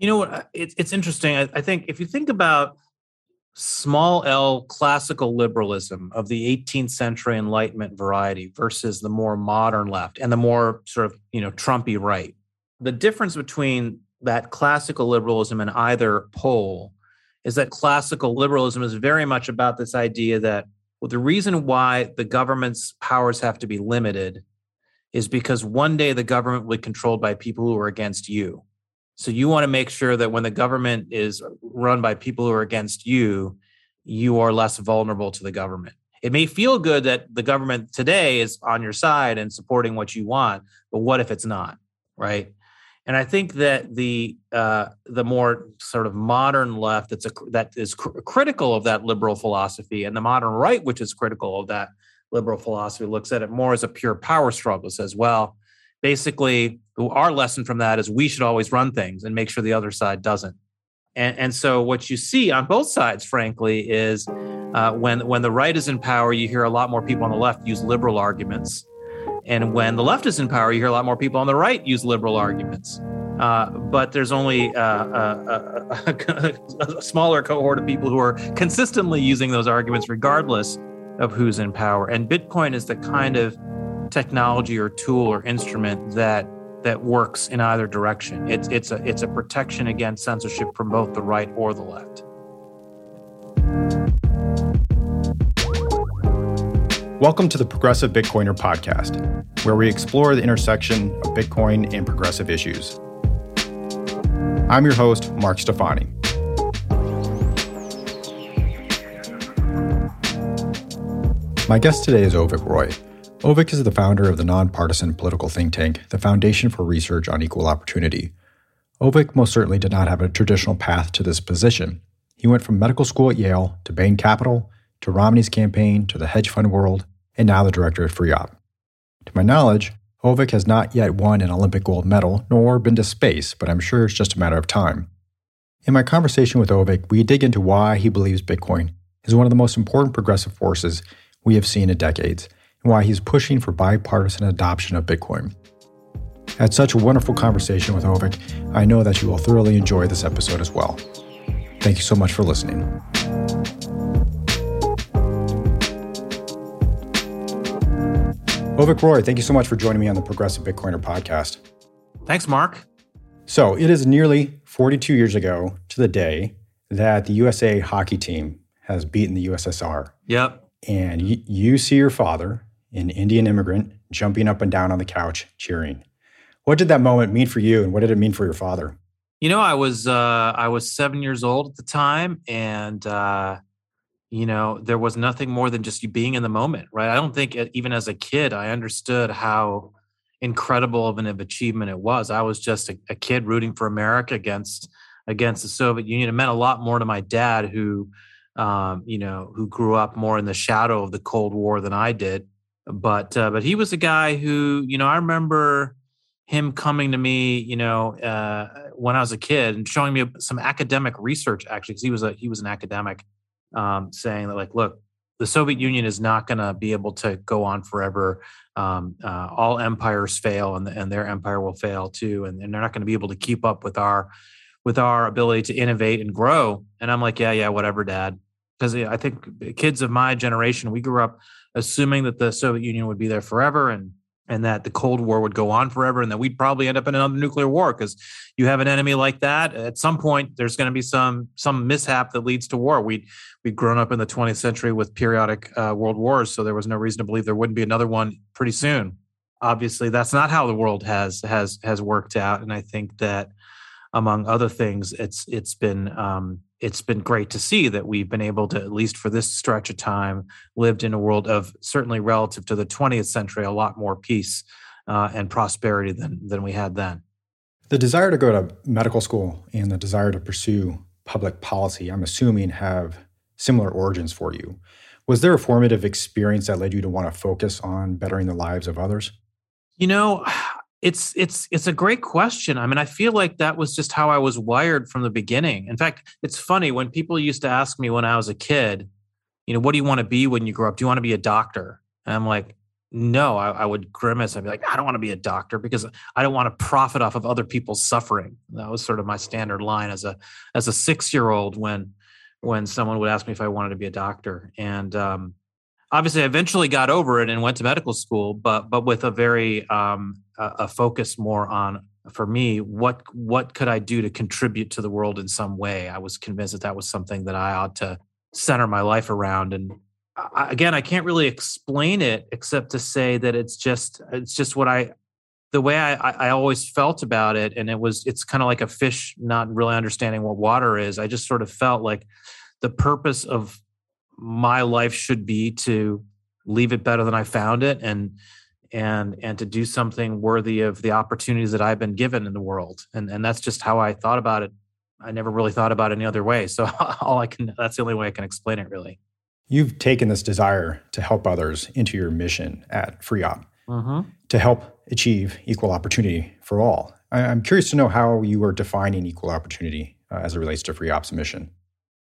You know what? Uh, it's it's interesting. I, I think if you think about small L classical liberalism of the 18th century Enlightenment variety versus the more modern left and the more sort of you know Trumpy right, the difference between that classical liberalism and either pole is that classical liberalism is very much about this idea that well, the reason why the government's powers have to be limited is because one day the government will be controlled by people who are against you. So you want to make sure that when the government is run by people who are against you, you are less vulnerable to the government. It may feel good that the government today is on your side and supporting what you want, but what if it's not, right? And I think that the uh, the more sort of modern left that's a, that is cr- critical of that liberal philosophy, and the modern right, which is critical of that liberal philosophy, looks at it more as a pure power struggle. Says, well, basically, our lesson from that is we should always run things and make sure the other side doesn't. And, and so, what you see on both sides, frankly, is uh, when when the right is in power, you hear a lot more people on the left use liberal arguments and when the left is in power, you hear a lot more people on the right use liberal arguments. Uh, but there's only uh, a, a, a, smaller cohort of people who are consistently using those arguments, regardless of who's in power. And Bitcoin is the kind of technology or tool or instrument that that works in either direction. It's it's a it's a protection against censorship from both the right or the left. Welcome to the Progressive Bitcoiner podcast, where we explore the intersection of Bitcoin and progressive issues. I'm your host, Mark Stefani. My guest today is Avik Roy. Avik is the founder of the nonpartisan political think tank, the Foundation for Research on Equal Opportunity. Avik most certainly did not have a traditional path to this position. He went from medical school at Yale to Bain Capital to Romney's campaign to the hedge fund world and now the director at FREOPP. To my knowledge, Avik has not yet won an Olympic gold medal nor been to space, but I'm sure it's just a matter of time. In my conversation with Avik, we dig into why he believes Bitcoin is one of the most important progressive forces we have seen in decades, and why he's pushing for bipartisan adoption of Bitcoin. Had such a wonderful conversation with Avik, I know that you will thoroughly enjoy this episode as well. Thank you so much for listening. Avik Roy, thank you so much for joining me on the Progressive Bitcoiner podcast. Thanks, Mark. So, it is nearly 42 years ago to the day that the USA hockey team has beaten the USSR. Yep. And y- you see your father, an Indian immigrant, jumping up and down on the couch cheering. What did that moment mean for you, and what did it mean for your father? You know, I was uh, I was seven years old at the time, and uh, you know there was nothing more than just you being in the moment right i don't think even as a kid i understood how incredible of an achievement it was i was just a, a, kid rooting for america against against the soviet union it meant a lot more to my dad who um, you know who grew up more in the shadow of the cold war than i did but uh, but he was a guy who you know i remember him coming to me you know uh, when i was a kid and showing me some academic research actually because he was a he was an academic um, saying that like, look, the Soviet Union is not going to be able to go on forever. Um, uh, all empires fail, and, and their empire will fail too, and, and they're not going to be able to keep up with our with our ability to innovate and grow. And I'm like, yeah, yeah, whatever, Dad. Because I think kids of my generation, we grew up assuming that the Soviet Union would be there forever, and and that the Cold War would go on forever and that we'd probably end up in another nuclear war because you have an enemy like that. At some point, there's going to be some some mishap that leads to war. We we'd grown up in the 20th century with periodic uh, world wars, so there was no reason to believe there wouldn't be another one pretty soon. Obviously, that's not how the world has has has worked out, and I think that among other things, it's it's been um, it's been great to see that we've been able to, at least for this stretch of time, lived in a world of certainly relative to the 20th century, a lot more peace uh, and prosperity than, than we had then. The desire to go to medical school and the desire to pursue public policy, I'm assuming, have similar origins for you. Was there a formative experience that led you to want to focus on bettering the lives of others? You know, it's it's it's a great question. I mean, I feel like that was just how I was wired from the beginning. In fact, it's funny when people used to ask me when I was a kid, you know, what do you want to be when you grow up? Do you want to be a doctor? And I'm like, no, I, I, would grimace. I'd be like, I don't want to be a doctor because I don't want to profit off of other people's suffering. That was sort of my standard line as a as a six year old when when someone would ask me if I wanted to be a doctor. And um, obviously, I eventually got over it and went to medical school, but but with a very um, a, a focus more on for me what what could I do to contribute to the world in some way. I was convinced that that was something that I ought to center my life around and again, I can't really explain it except to say that it's just it's just what I the way I, I always felt about it, and it was it's kind of like a fish not really understanding what water is. I just sort of felt like the purpose of my life should be to leave it better than I found it, and and and to do something worthy of the opportunities that I've been given in the world, and and that's just how I thought about it. I never really thought about it any other way. So all I can that's the only way I can explain it really. You've taken this desire to help others into your mission at FREOPP mm-hmm. to help achieve equal opportunity for all. I'm curious to know how you are defining equal opportunity uh, as it relates to FREOPP's mission.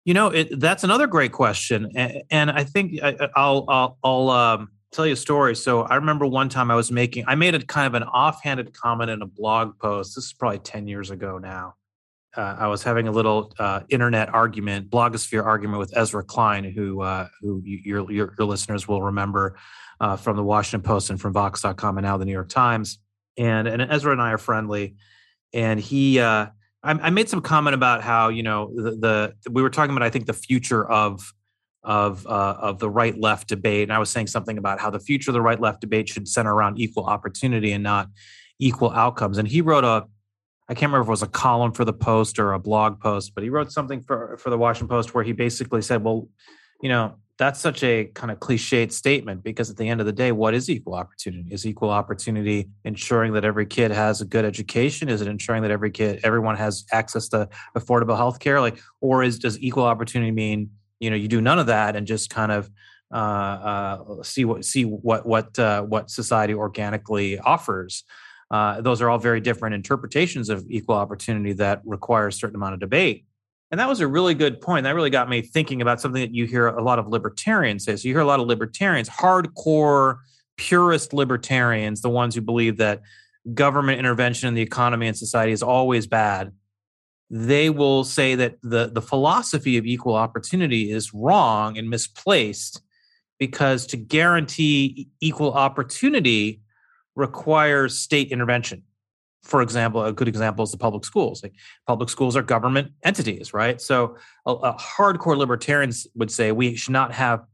You know, it, that's another great question, and, and I think I, will I'll, I'll um, tell you a story. So I remember one time I was making, I made a kind of an offhanded comment in a blog post. This is probably ten years ago now, uh, I was having a little uh, internet argument, blogosphere argument with Ezra Klein, who uh, who your, your, your listeners will remember uh, from the Washington Post and from Vox.com and now the New York Times. And and Ezra and I are friendly, and he. I, I, made some comment about how you know the, the, we were talking about I think the future of of uh, of the right left debate, and I was saying something about how the future of the right left debate should center around equal opportunity and not equal outcomes. And he wrote a I can't remember if it was a column for the Post or a blog post, but he wrote something for for the Washington Post where he basically said, "Well, you know, that's such a kind of cliched statement because at the end of the day, what is equal opportunity? Is equal opportunity ensuring that every kid has a good education? Is it ensuring that every kid, everyone has access to affordable health care? Like, or is does equal opportunity mean you know you do none of that and just kind of uh, uh, see what see what what uh, what society organically offers? Uh, those are all very different interpretations of equal opportunity that require a certain amount of debate. And that was a really good point. That really got me thinking about something that you hear a lot of libertarians say. So you hear a lot of libertarians, hardcore, purist libertarians, the ones who believe that government intervention in the economy and society is always bad. They will say that the, the philosophy of equal opportunity is wrong and misplaced because to guarantee equal opportunity, requires state intervention. For example, a good example is the public schools. Like public schools are government entities, right? So, a, a hardcore libertarians would say we should not have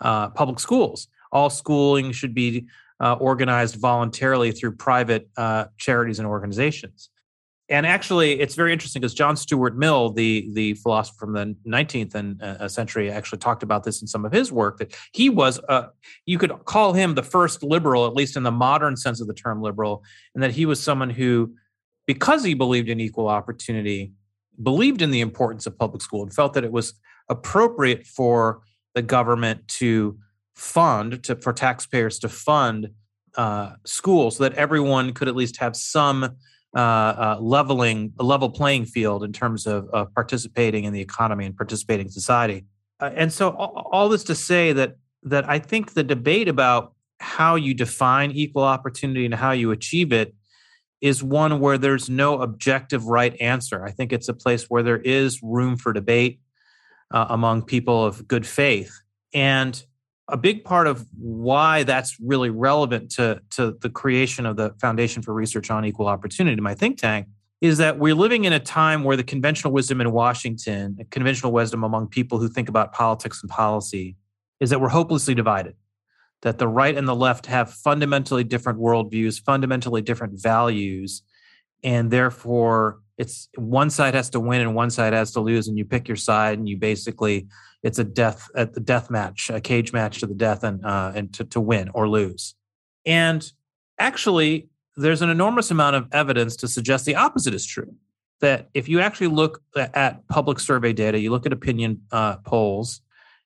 uh, public schools. All schooling should be uh, organized voluntarily through private uh, charities and organizations and actually, it's very interesting because John Stuart Mill, the the philosopher from the 19th and, uh, century, actually talked about this in some of his work. That he was, uh, you could call him the first liberal, at least in the modern sense of the term liberal, and that he was someone who, because he believed in equal opportunity, believed in the importance of public school and felt that it was appropriate for the government to fund, to for taxpayers to fund uh, schools so that everyone could at least have some uh, uh, leveling a level playing field in terms of, of, participating in the economy and participating in society. Uh, and so all, all, this to say that that I think the debate about how you define equal opportunity and how you achieve it is one where there's no objective right answer. I think it's a place where there is room for debate uh, among people of good faith. And a big part of why that's really relevant to, to the creation of the Foundation for Research on Equal Opportunity, my think tank, is that we're living in a time where the conventional wisdom in Washington, conventional wisdom among people who think about politics and policy, is that we're hopelessly divided. That the right and the left have fundamentally different worldviews, fundamentally different values, and therefore it's one side has to win and one side has to lose, and you pick your side and you basically it's a death at the death match, a cage match to the death, and uh, and to, to win or lose. And actually, there's an enormous amount of evidence to suggest the opposite is true. That if you actually look at public survey data, you look at opinion uh, polls,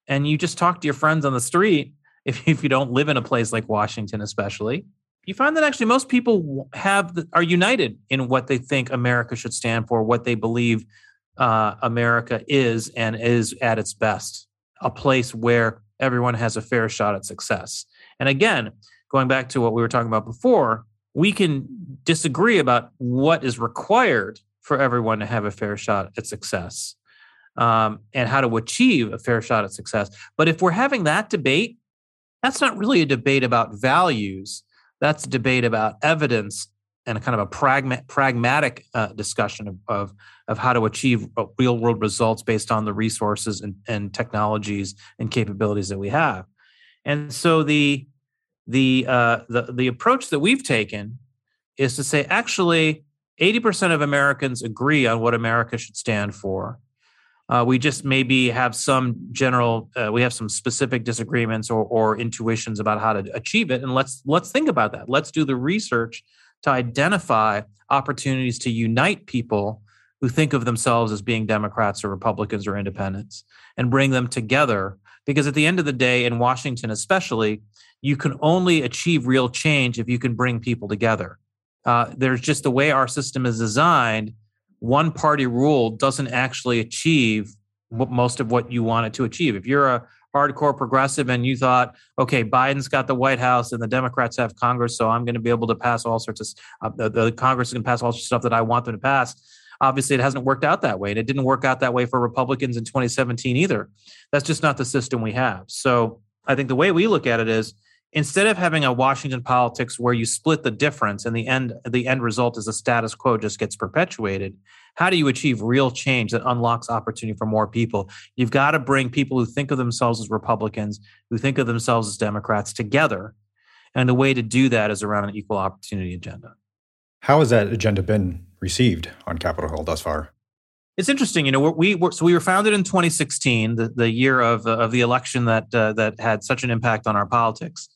and you just talk to your friends on the street, if, if you don't live in a place like Washington, especially, you find that actually most people have are united in what they think America should stand for, what they believe uh, America is and is at its best a place where everyone has a fair shot at success. And again, going back to what we were talking about before, we can disagree about what is required for everyone to have a fair shot at success um, and how to achieve a fair shot at success. But if we're having that debate, that's not really a debate about values. That's a debate about evidence and a kind of a pragma- pragmatic uh, discussion of, of, of how to achieve uh, real world results based on the resources and, and technologies and capabilities that we have. And so the the uh, the the approach that we've taken is to say actually 80% of Americans agree on what America should stand for. Uh, we just maybe have some general, uh, we have some specific disagreements or, or intuitions about how to achieve it, and let's let's think about that. Let's do the research to identify opportunities to unite people who think of themselves as being Democrats or Republicans or independents, and bring them together. Because at the end of the day, in Washington especially, you can only achieve real change if you can bring people together. Uh, there's just the way our system is designed one party rule doesn't actually achieve most of what you want it to achieve. If you're a hardcore progressive and you thought, okay, Biden's got the White House and the Democrats have Congress, so I'm going to be able to pass all sorts of uh, the, the Congress to pass all sorts of stuff that I want them to pass. Obviously, it hasn't worked out that way, and it didn't work out that way for Republicans in 2017 either. That's just not the system we have. So I think the way we look at it is instead of having a Washington politics where you split the difference and the end the end result is a status quo just gets perpetuated, how do you achieve real change that unlocks opportunity for more people? You've got to bring people who think of themselves as Republicans, who think of themselves as Democrats together. And the way to do that is around an equal opportunity agenda. How has that agenda been received on Capitol Hill thus far? It's interesting, you know. We were, so we were founded in 2016, the, the year of of the election that uh, that had such an impact on our politics.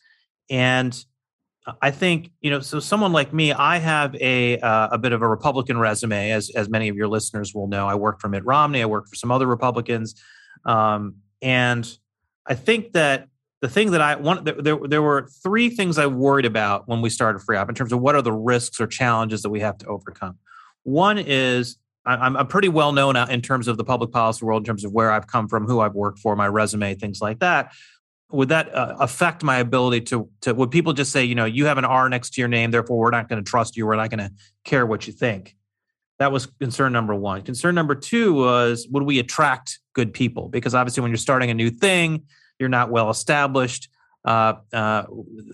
And I think you know, so someone like me, I have a uh, a bit of a Republican resume, as as many of your listeners will know. I worked for Mitt Romney, I worked for some other Republicans, um, and I think that the thing that I want there there were three things I worried about when we started FREOPP in terms of what are the risks or challenges that we have to overcome. One is I'm, I'm pretty well known in terms of the public policy world, in terms of where I've come from, who I've worked for, my resume, things like that would that uh, affect my ability to to would people just say you know you have an r next to your name therefore we're not going to trust you we're not going to care what you think? That was concern number one. Concern number two was would we attract good people? Because obviously when you're starting a new thing you're not well established uh, uh,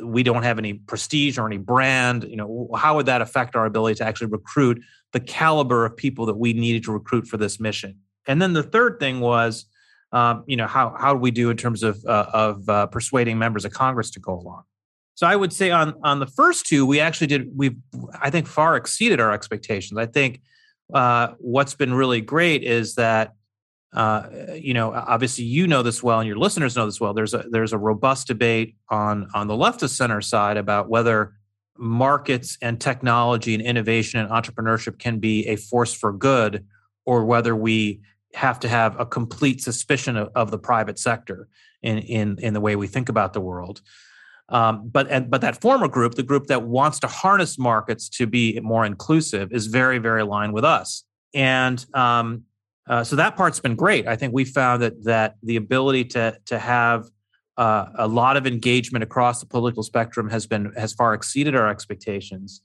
we don't have any prestige or any brand you know how would that affect our ability to actually recruit the caliber of people that we needed to recruit for this mission? And then the third thing was um, you know, how how do we do in terms of uh, of uh, persuading members of Congress to go along? So I would say on on the first two, we actually did we've I think far exceeded our expectations. I think uh, what's been really great is that uh, you know obviously you know this well and your listeners know this well. There's a there's a robust debate on on the left of center side about whether markets and technology and innovation and entrepreneurship can be a force for good or whether we have to have a complete suspicion of, of the private sector in, in, in the way we think about the world. Um, but and, but that former group, the group that wants to harness markets to be more inclusive, is very very aligned with us. And um, uh, so that part's been great. I think we found that that the ability to to have uh, a lot of engagement across the political spectrum has been has far exceeded our expectations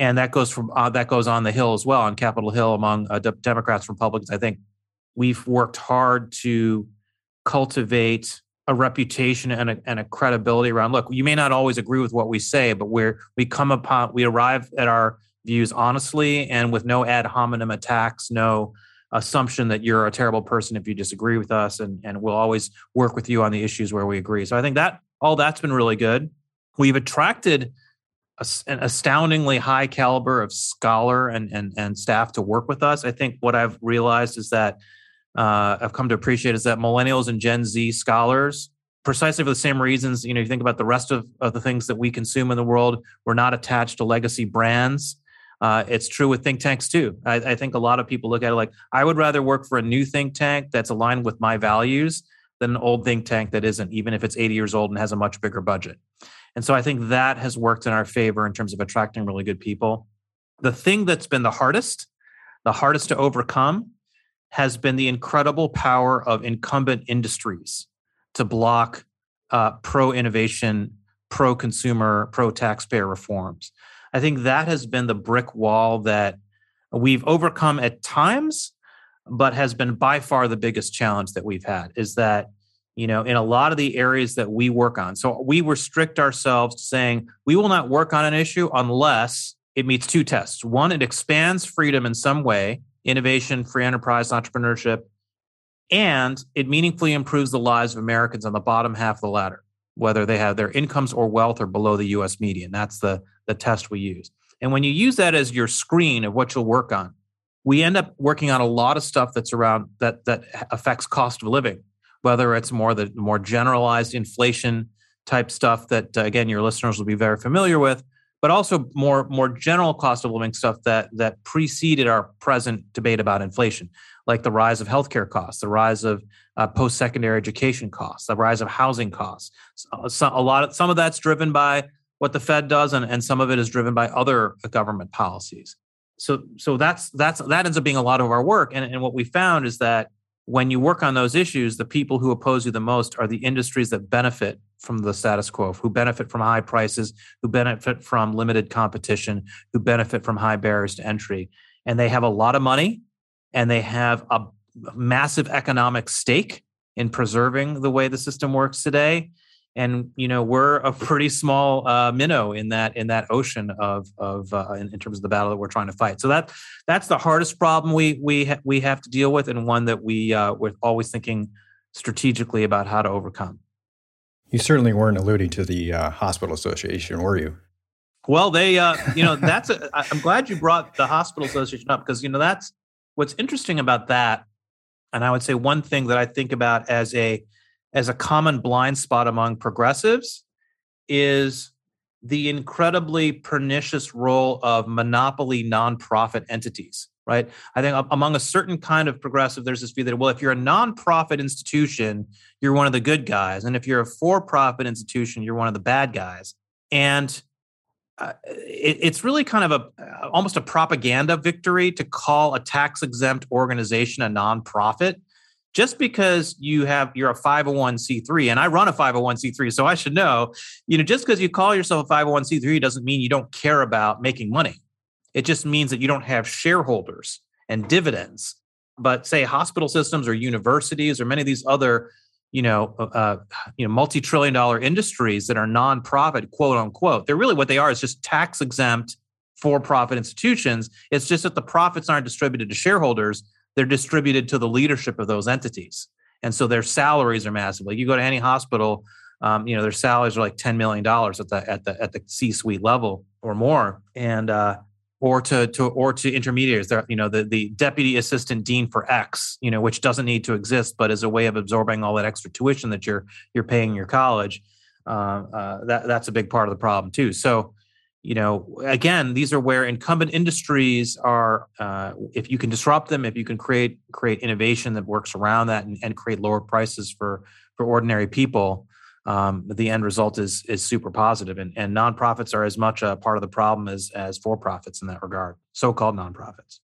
and that goes from uh, that goes on the hill as well on capitol hill among uh, democrats republicans i think we've worked hard to cultivate a reputation and a, and a credibility around look you may not always agree with what we say but we're we come upon we arrive at our views honestly and with no ad hominem attacks no assumption that you're a terrible person if you disagree with us and, and we'll always work with you on the issues where we agree. So i think that all that's been really good. We've attracted a, an astoundingly high caliber of scholar and, and, and staff to work with us. I think what i've realized is that uh, I've come to appreciate is that millennials and Gen Z scholars, precisely for the same reasons, you know, you think about the rest of, of the things that we consume in the world, we're not attached to legacy brands. Uh, it's true with think tanks too. I, I, think a lot of people look at it like, I would rather work for a new think tank that's aligned with my values than an old think tank that isn't, even if it's 80 years old and has a much bigger budget. And so I think that has worked in our favor in terms of attracting really good people. The thing that's been the hardest, the hardest to overcome has been the incredible power of incumbent industries to block uh, pro innovation pro consumer, pro taxpayer reforms. I think that has been the brick wall that we've overcome at times, but has been by far the biggest challenge that we've had is that, you know, in a lot of the areas that we work on. So we restrict ourselves to saying we will not work on an issue unless it meets two tests. One, it expands freedom in some way, innovation, free enterprise, entrepreneurship, and it meaningfully improves the lives of Americans on the bottom half of the ladder, whether they have their incomes or wealth or below the US median. That's the, the test we use. And when you use that as your screen of what you'll work on, we end up working on a lot of stuff that's around that that affects cost of living, whether it's more the more generalized inflation type stuff that uh, again your listeners will be very familiar with, but also more more general cost of living stuff that that preceded our present debate about inflation, like the rise of healthcare costs, the rise of uh, post secondary education costs, the rise of housing costs. So, so a lot of some of that's driven by what the Fed does, and, and some of it is driven by other government policies. So so that's that's that ends up being a lot of our work, and, and what we found is that when you work on those issues, the people who oppose you the most are the industries that benefit from the status quo, who benefit from high prices, who benefit from limited competition, who benefit from high barriers to entry. And they have a lot of money and they have a massive economic stake in preserving the way the system works today. And you know we're a pretty small uh, minnow in that in that ocean of of uh, in, in, terms of the battle that we're trying to fight. So that that's the hardest problem we we ha- we have to deal with, and one that we uh, we're always thinking strategically about how to overcome. You certainly weren't alluding to the uh, hospital association, were you? Well, they, uh, you know, that's. A, I'm glad you brought the hospital association up because you know that's what's interesting about that. And I would say one thing that I think about as a as a common blind spot among progressives is the incredibly pernicious role of monopoly nonprofit entities right? I think among a certain kind of progressive, there's this view that, well, if you're a nonprofit institution, you're one of the good guys. And if you're a for profit institution, you're one of the bad guys. And uh, it, it's really kind of a uh, almost a propaganda victory to call a tax exempt organization a nonprofit just because you have you're a 501c3 and I run a 501c3 so I should know you know just because you call yourself a 501c3 doesn't mean you don't care about making money it just means that you don't have shareholders and dividends. But say hospital systems or universities or many of these other, you know, uh, uh, you know, multi-trillion-dollar industries that are nonprofit, quote unquote, they're really what they are is just tax exempt for-profit institutions. It's just that the profits aren't distributed to shareholders; they're distributed to the leadership of those entities, and so their salaries are massive. Like you go to any hospital, um, you know, their salaries are like ten million dollars at the at the at the C-suite level or more, and uh, or to, to or to intermediaries. There you know the, the deputy assistant dean for x you know which doesn't need to exist but is a way of absorbing all that extra tuition that you're you're paying your college. Uh, uh, that that's a big part of the problem too. So you know again these are where incumbent industries are uh, if you can disrupt them if you can create create innovation that works around that and, and create lower prices for for ordinary people um, the end result is is super positive. And, and nonprofits are as much a part of the problem as as for profits in that regard, so called nonprofits.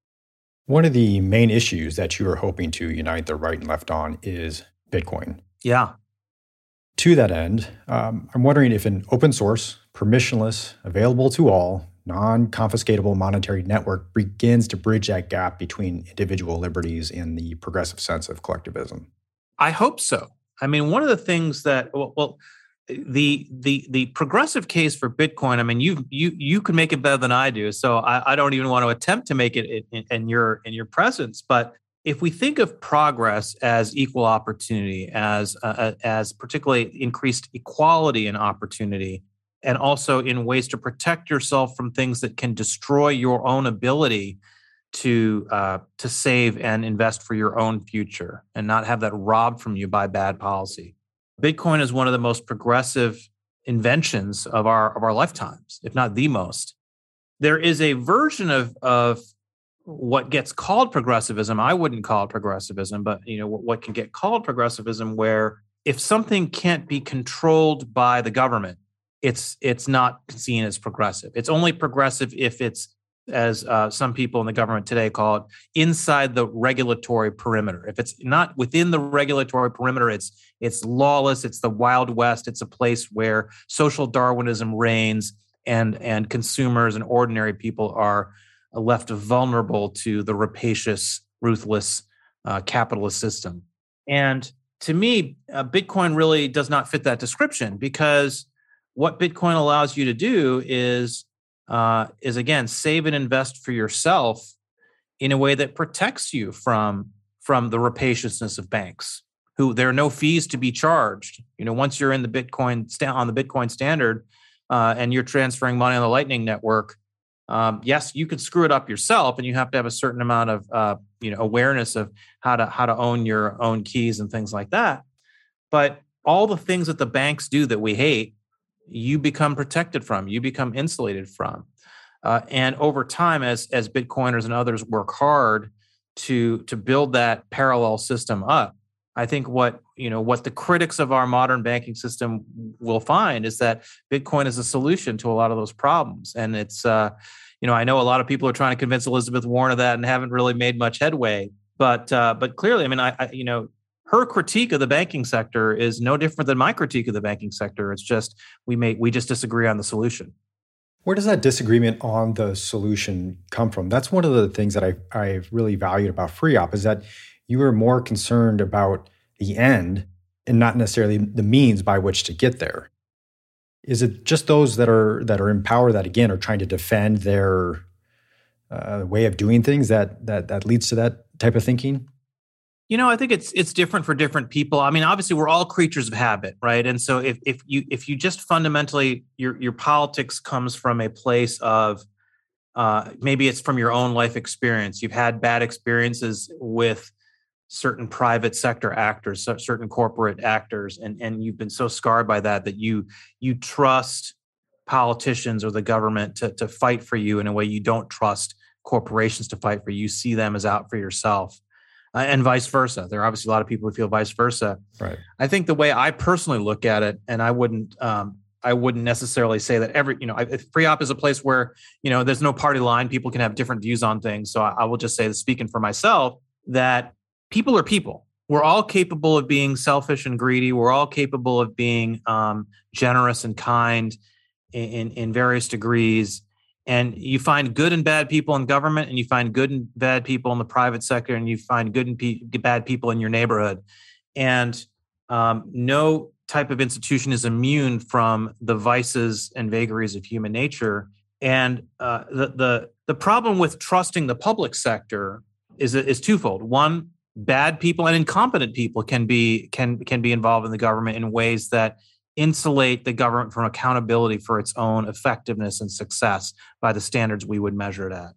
One of the main issues that you are hoping to unite the right and left on is Bitcoin. Yeah. To that end, um, I'm wondering if an open source, permissionless, available to all, non confiscatable monetary network begins to bridge that gap between individual liberties and the progressive sense of collectivism. I hope so. I mean, one of the things that well, well, the the the progressive case for Bitcoin. I mean, you you you can make it better than I do. So I, I don't even want to attempt to make it in, in your in your presence. But if we think of progress as equal opportunity, as uh, uh as particularly increased equality and opportunity, and also in ways to protect yourself from things that can destroy your own ability to uh, to save and invest for your own future and not have that robbed from you by bad policy. Bitcoin is one of the most progressive inventions of our of our lifetimes, if not the most. There is a version of of what gets called progressivism. I wouldn't call it progressivism, but you know what, what can get called progressivism, where if something can't be controlled by the government, it's it's not seen as progressive. It's only progressive if it's as uh, some people in the government today call it, inside the regulatory perimeter. If it's not within the regulatory perimeter, it's it's lawless. It's the wild west. It's a place where social Darwinism reigns, and and consumers and ordinary people are left vulnerable to the rapacious, ruthless uh, capitalist system. And to me, uh, Bitcoin really does not fit that description because what Bitcoin allows you to do is uh, is again save and invest for yourself in a way that protects you from from the rapaciousness of banks who there are no fees to be charged. You know once you're in the bitcoin on the bitcoin standard uh, and you're transferring money on the lightning network um, yes you could screw it up yourself and you have to have a certain amount of uh, you know awareness of how to how to own your own keys and things like that. But all the things that the banks do that we hate you become protected from, you become insulated from. Uh, and over time, as as Bitcoiners and others work hard to to build that parallel system up, I think what you know what the critics of our modern banking system will find is that Bitcoin is a solution to a lot of those problems. And it's uh, you know I know a lot of people are trying to convince Elizabeth Warren of that and haven't really made much headway. But uh, but clearly, I mean, I, I you know her critique of the banking sector is no different than my critique of the banking sector. It's just we may we just disagree on the solution. Where does that disagreement on the solution come from? That's one of the things that I I've really valued about FREOPP is that you are more concerned about the end and not necessarily the means by which to get there. Is it just those that are that are in power that again are trying to defend their uh, way of doing things that that that leads to that type of thinking? You know, I think it's it's different for different people. I mean, obviously we're all creatures of habit, right? And so if if you if you just fundamentally your your politics comes from a place of uh, maybe it's from your own life experience. You've had bad experiences with certain private sector actors, certain corporate actors, and and you've been so scarred by that that you you trust politicians or the government to to fight for you in a way you don't trust corporations to fight for you. You see them as out for yourself uh, and vice versa. There are obviously a lot of people who feel vice versa. Right. I think the way I personally look at it, and I wouldn't, um, I wouldn't necessarily say that every, you know, FREOPP is a place where you know there's no party line. People can have different views on things. So I, I will just say, speaking for myself, that people are people. We're all capable of being selfish and greedy. We're all capable of being um, generous and kind in, in, in various degrees and you find good and bad people in government and you find good and bad people in the private sector and you find good and pe- bad people in your neighborhood. And um, no type of institution is immune from the vices and vagaries of human nature. And uh, the, the the problem with trusting the public sector is is twofold. One bad people and incompetent people can be can can be involved in the government in ways that insulate the government from accountability for its own effectiveness and success by the standards we would measure it at.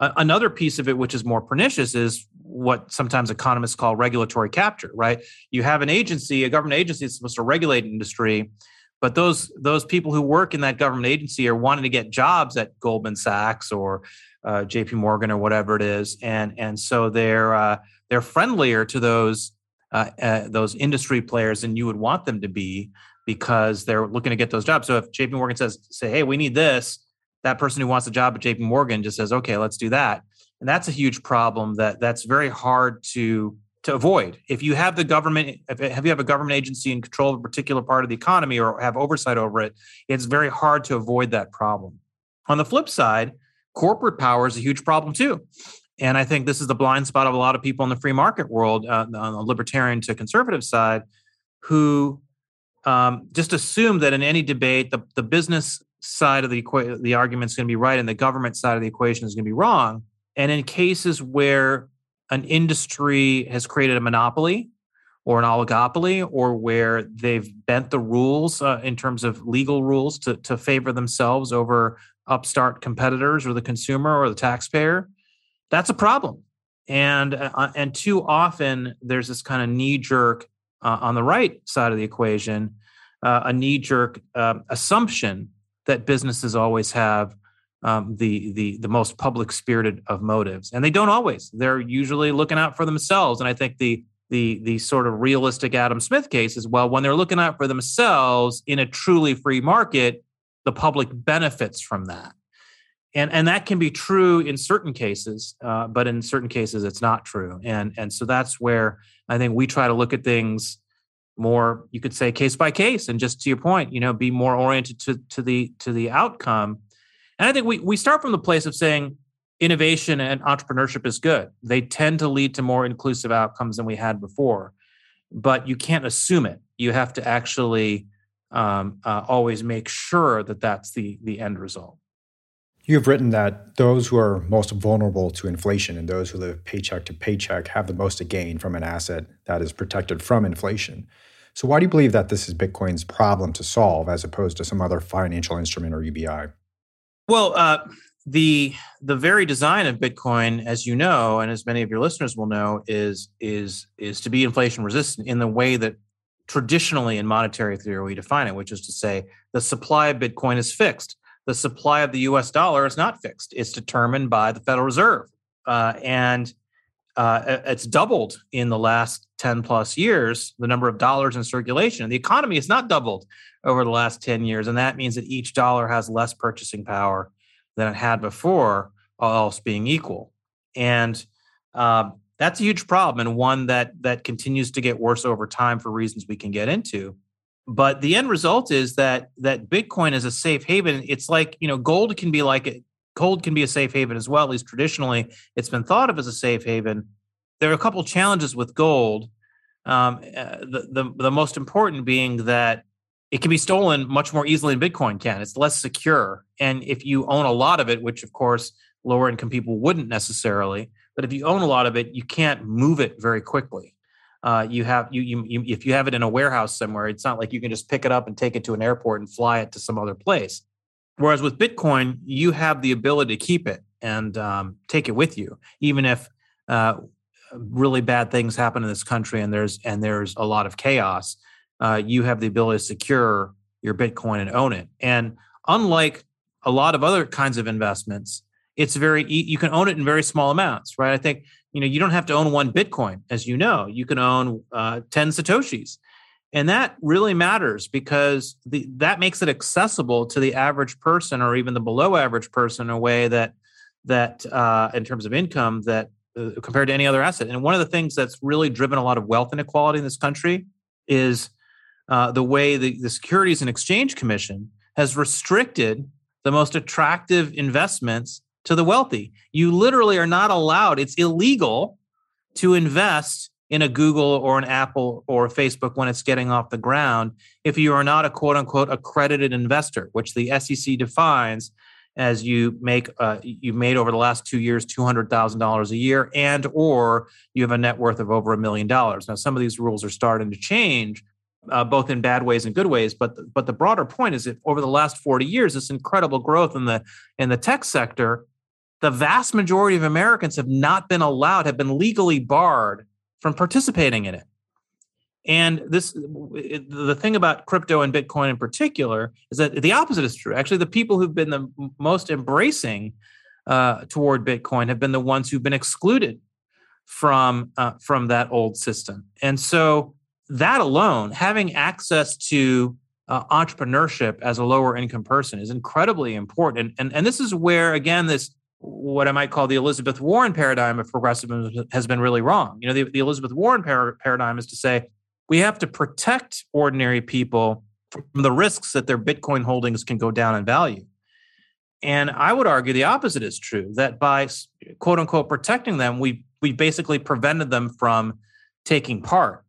Another piece of it, which is more pernicious, is what sometimes economists call regulatory capture, right? You have an agency, a government agency that's supposed to regulate industry, but those those people who work in that government agency are wanting to get jobs at Goldman Sachs or uh, J.P. Morgan or whatever it is, and and so they're uh, they're friendlier to those uh, uh those industry players than you would want them to be because they're looking to get those jobs. So if JP Morgan says, say, hey, we need this, that person who wants a job at JP Morgan just says, okay, let's do that. And that's a huge problem that that's very hard to to avoid. If you have the government, if you have a government agency in control of a particular part of the economy or have oversight over it, it's very hard to avoid that problem. On the flip side, corporate power is a huge problem too. And I think this is the blind spot of a lot of people in the free market world, uh, on the libertarian to conservative side, who um, just assume that in any debate, the, the business side of the equa- the argument is going to be right and the government side of the equation is going to be wrong. And in cases where an industry has created a monopoly or an oligopoly, or where they've bent the rules uh, in terms of legal rules to, to favor themselves over upstart competitors or the consumer or the taxpayer, that's a problem. And uh, and too often there's this kind of knee jerk uh, on the right side of the equation, uh, a knee jerk uh, assumption that businesses always have um, the the the most public spirited of motives, and they don't always. They're usually looking out for themselves, and I think the the the sort of realistic Adam Smith case is well when they're looking out for themselves in a truly free market, the public benefits from that. and and that can be true in certain cases, uh, but in certain cases it's not true. And and so that's where I think we try to look at things more. You could say case by case, and just to your point, you know, be more oriented to to the to the outcome. And I think we we start from the place of saying innovation and entrepreneurship is good. They tend to lead to more inclusive outcomes than we had before, but you can't assume it. You have to actually um, uh, always make sure that that's the the end result. You have written that those who are most vulnerable to inflation and those who live paycheck to paycheck have the most to gain from an asset that is protected from inflation. So, why do you believe that this is Bitcoin's problem to solve as opposed to some other financial instrument or UBI? Well, uh, the the very design of Bitcoin, as you know, and as many of your listeners will know, is is is to be inflation resistant in the way that traditionally in monetary theory we define it, which is to say the supply of Bitcoin is fixed the supply of the US dollar is not fixed. It's determined by the Federal Reserve. Uh, and uh, it's doubled in the last 10 plus years, the number of dollars in circulation. The economy has not doubled over the last 10 years. And that means that each dollar has less purchasing power than it had before, all else being equal. And uh, that's a huge problem and one that that continues to get worse over time for reasons we can get into but the end result is that that bitcoin is a safe haven it's like you know gold can be like it gold can be a safe haven as well at least traditionally it's been thought of as a safe haven. There are a couple challenges with gold um, uh, the, the, the most important being that it can be stolen much more easily than bitcoin can. It's less secure. And if you own a lot of it which of course lower income people wouldn't necessarily but if you own a lot of it you can't move it very quickly. Uh, you have you, you, you if you have it in a warehouse somewhere, it's not like you can just pick it up and take it to an airport and fly it to some other place. Whereas with Bitcoin, you have the ability to keep it and um, take it with you, even if uh, really bad things happen in this country and there's and there's a lot of chaos. Uh, you have the ability to secure your Bitcoin and own it. And unlike a lot of other kinds of investments, it's very you can own it in very small amounts, right? I think you know you don't have to own one bitcoin as you know you can own uh, 10 satoshis and that really matters because the, that makes it accessible to the average person or even the below average person in a way that that uh, in terms of income that uh, compared to any other asset and one of the things that's really driven a lot of wealth inequality in this country is uh, the way the, the securities and exchange commission has restricted the most attractive investments to the wealthy. You literally are not allowed, it's illegal to invest in a Google or an Apple or a Facebook when it's getting off the ground if you are not a quote unquote accredited investor, which the SEC defines as you make uh, you made over the last two years two hundred thousand dollars a year and or you have a net worth of over a million dollars. Now some of these rules are starting to change, uh, both in bad ways and good ways. But but the broader point is that over the last forty years, this incredible growth in the in the tech sector the vast majority of Americans have not been allowed, have been legally barred from participating in it. And this, the thing about crypto and Bitcoin in particular is that the opposite is true. Actually, the people who've been the most embracing uh, toward Bitcoin have been the ones who've been excluded from uh, from that old system. And so that alone, having access to uh, entrepreneurship as a lower income person is incredibly important. And, and and this is where again this what I might call the Elizabeth Warren paradigm of progressivism has been really wrong. You know, the, the Elizabeth Warren par- paradigm is to say we have to protect ordinary people from the risks that their Bitcoin holdings can go down in value. And I would argue the opposite is true that by quote unquote protecting them, we we basically prevented them from taking part.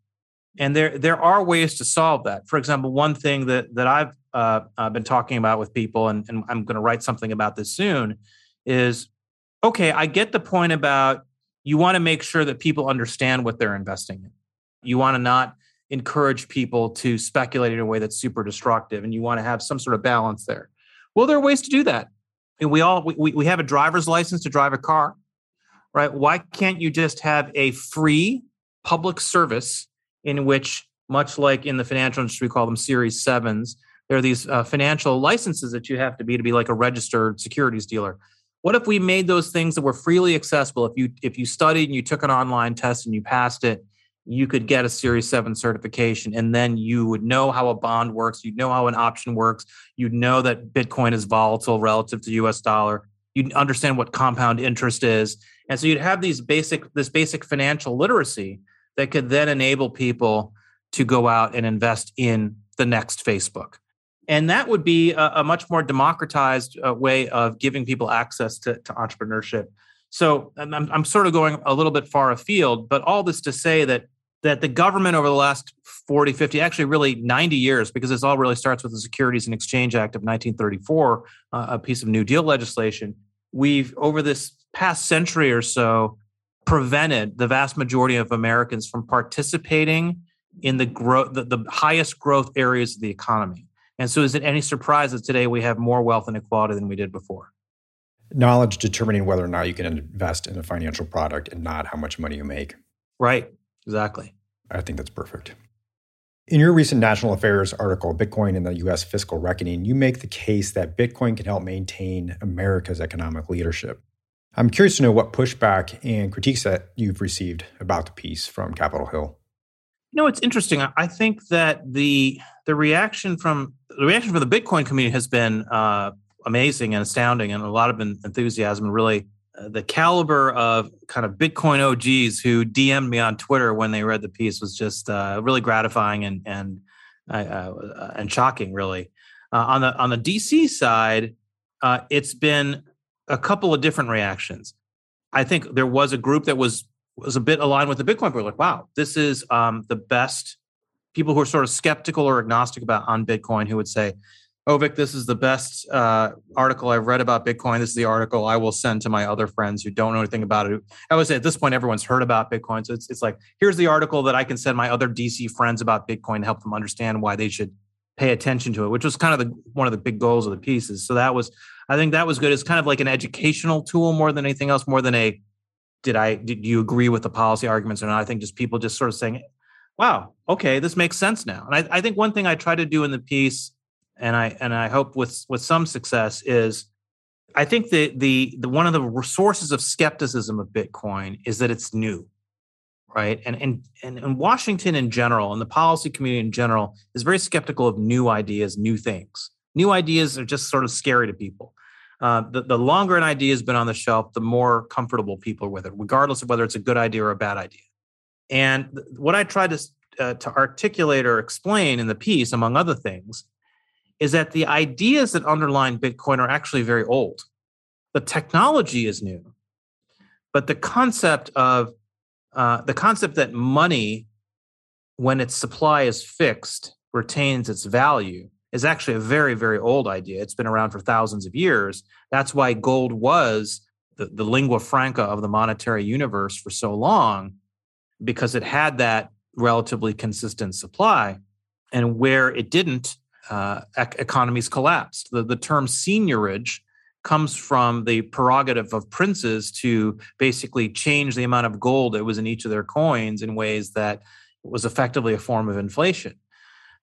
And there there are ways to solve that. For example, one thing that that I've uh, uh, been talking about with people, and, and I'm going to write something about this soon, is okay, I get the point about you want to make sure that people understand what they're investing in. You want to not encourage people to speculate in a way that's super destructive and you want to have some sort of balance there. Well, there are ways to do that. And we all we, we have a driver's license to drive a car, right? Why can't you just have a free public service in which, much like in the financial industry, we call them Series Sevens, there are these uh, financial licenses that you have to be to be like a registered securities dealer what if we made those things that were freely accessible if you if you studied and you took an online test and you passed it you could get a series 7 certification and then you would know how a bond works you'd know how an option works you'd know that bitcoin is volatile relative to us dollar you'd understand what compound interest is. And so you'd have these basic this basic financial literacy that could then enable people to go out and invest in the next Facebook. And that would be a, a much more democratized uh, way of giving people access to, to entrepreneurship. So I'm, I'm sort of going a little bit far afield, but all this to say that that the government over the last 40, 50, actually really 90 years, because this all really starts with the Securities and Exchange Act of 1934, uh, a piece of New Deal legislation. We've, over this past century or so, prevented the vast majority of Americans from participating in the growth, the, the highest growth areas of the economy. And so, is it any surprise that today we have more wealth inequality than we did before? Knowledge determining whether or not you can invest in a financial product and not how much money you make. Right. Exactly. I think that's perfect. In your recent National Affairs article, Bitcoin and the US Fiscal Reckoning, you make the case that Bitcoin can help maintain America's economic leadership. I'm curious to know what pushback and critiques that you've received about the piece from Capitol Hill. You know, it's interesting. I think that the the reaction from the reaction from the Bitcoin community has been uh, amazing and astounding, and a lot of enthusiasm and really the caliber of kind of Bitcoin OGs who DM'd me on Twitter when they read the piece was just uh, really gratifying and and uh, uh and shocking, really. Uh, on the on the DC side, uh, it's been a couple of different reactions. I think there was a group that was was a bit aligned with the Bitcoin. People like, wow, this is um, the best. People who are sort of skeptical or agnostic about on Bitcoin who would say, oh Vic, this is the best uh, article I've read about Bitcoin. This is the article I will send to my other friends who don't know anything about it. I would say at this point, everyone's heard about Bitcoin. So it's, it's like, here's the article that I can send my other DC friends about Bitcoin to help them understand why they should pay attention to it, which was kind of the one of the big goals of the pieces. So that was, I think that was good. It's kind of like an educational tool more than anything else, more than a, did I, did you agree with the policy arguments or not? I think just people just sort of saying, wow, okay, this makes sense now. And I, I think one thing I try to do in the piece and I and I hope with with some success is I think the the the one of the sources of skepticism of Bitcoin is that it's new, right? And and and, and Washington in general and the policy community in general is very skeptical of new ideas, new things. New ideas are just sort of scary to people. Uh, the, the longer an idea has been on the shelf, the more comfortable people are with it, regardless of whether it's a good idea or a bad idea. And what I tried to uh, to articulate or explain in the piece, among other things, is that the ideas that underline Bitcoin are actually very old. The technology is new, but the concept of uh, the concept that money, when its supply is fixed, retains its value is actually a very, very old idea. It's been around for thousands of years. That's why gold was the, the lingua franca of the monetary universe for so long, because it had that relatively consistent supply. And where it didn't, uh, economies collapsed. The, the term seigniorage comes from the prerogative of princes to basically change the amount of gold that was in each of their coins in ways that was effectively a form of inflation.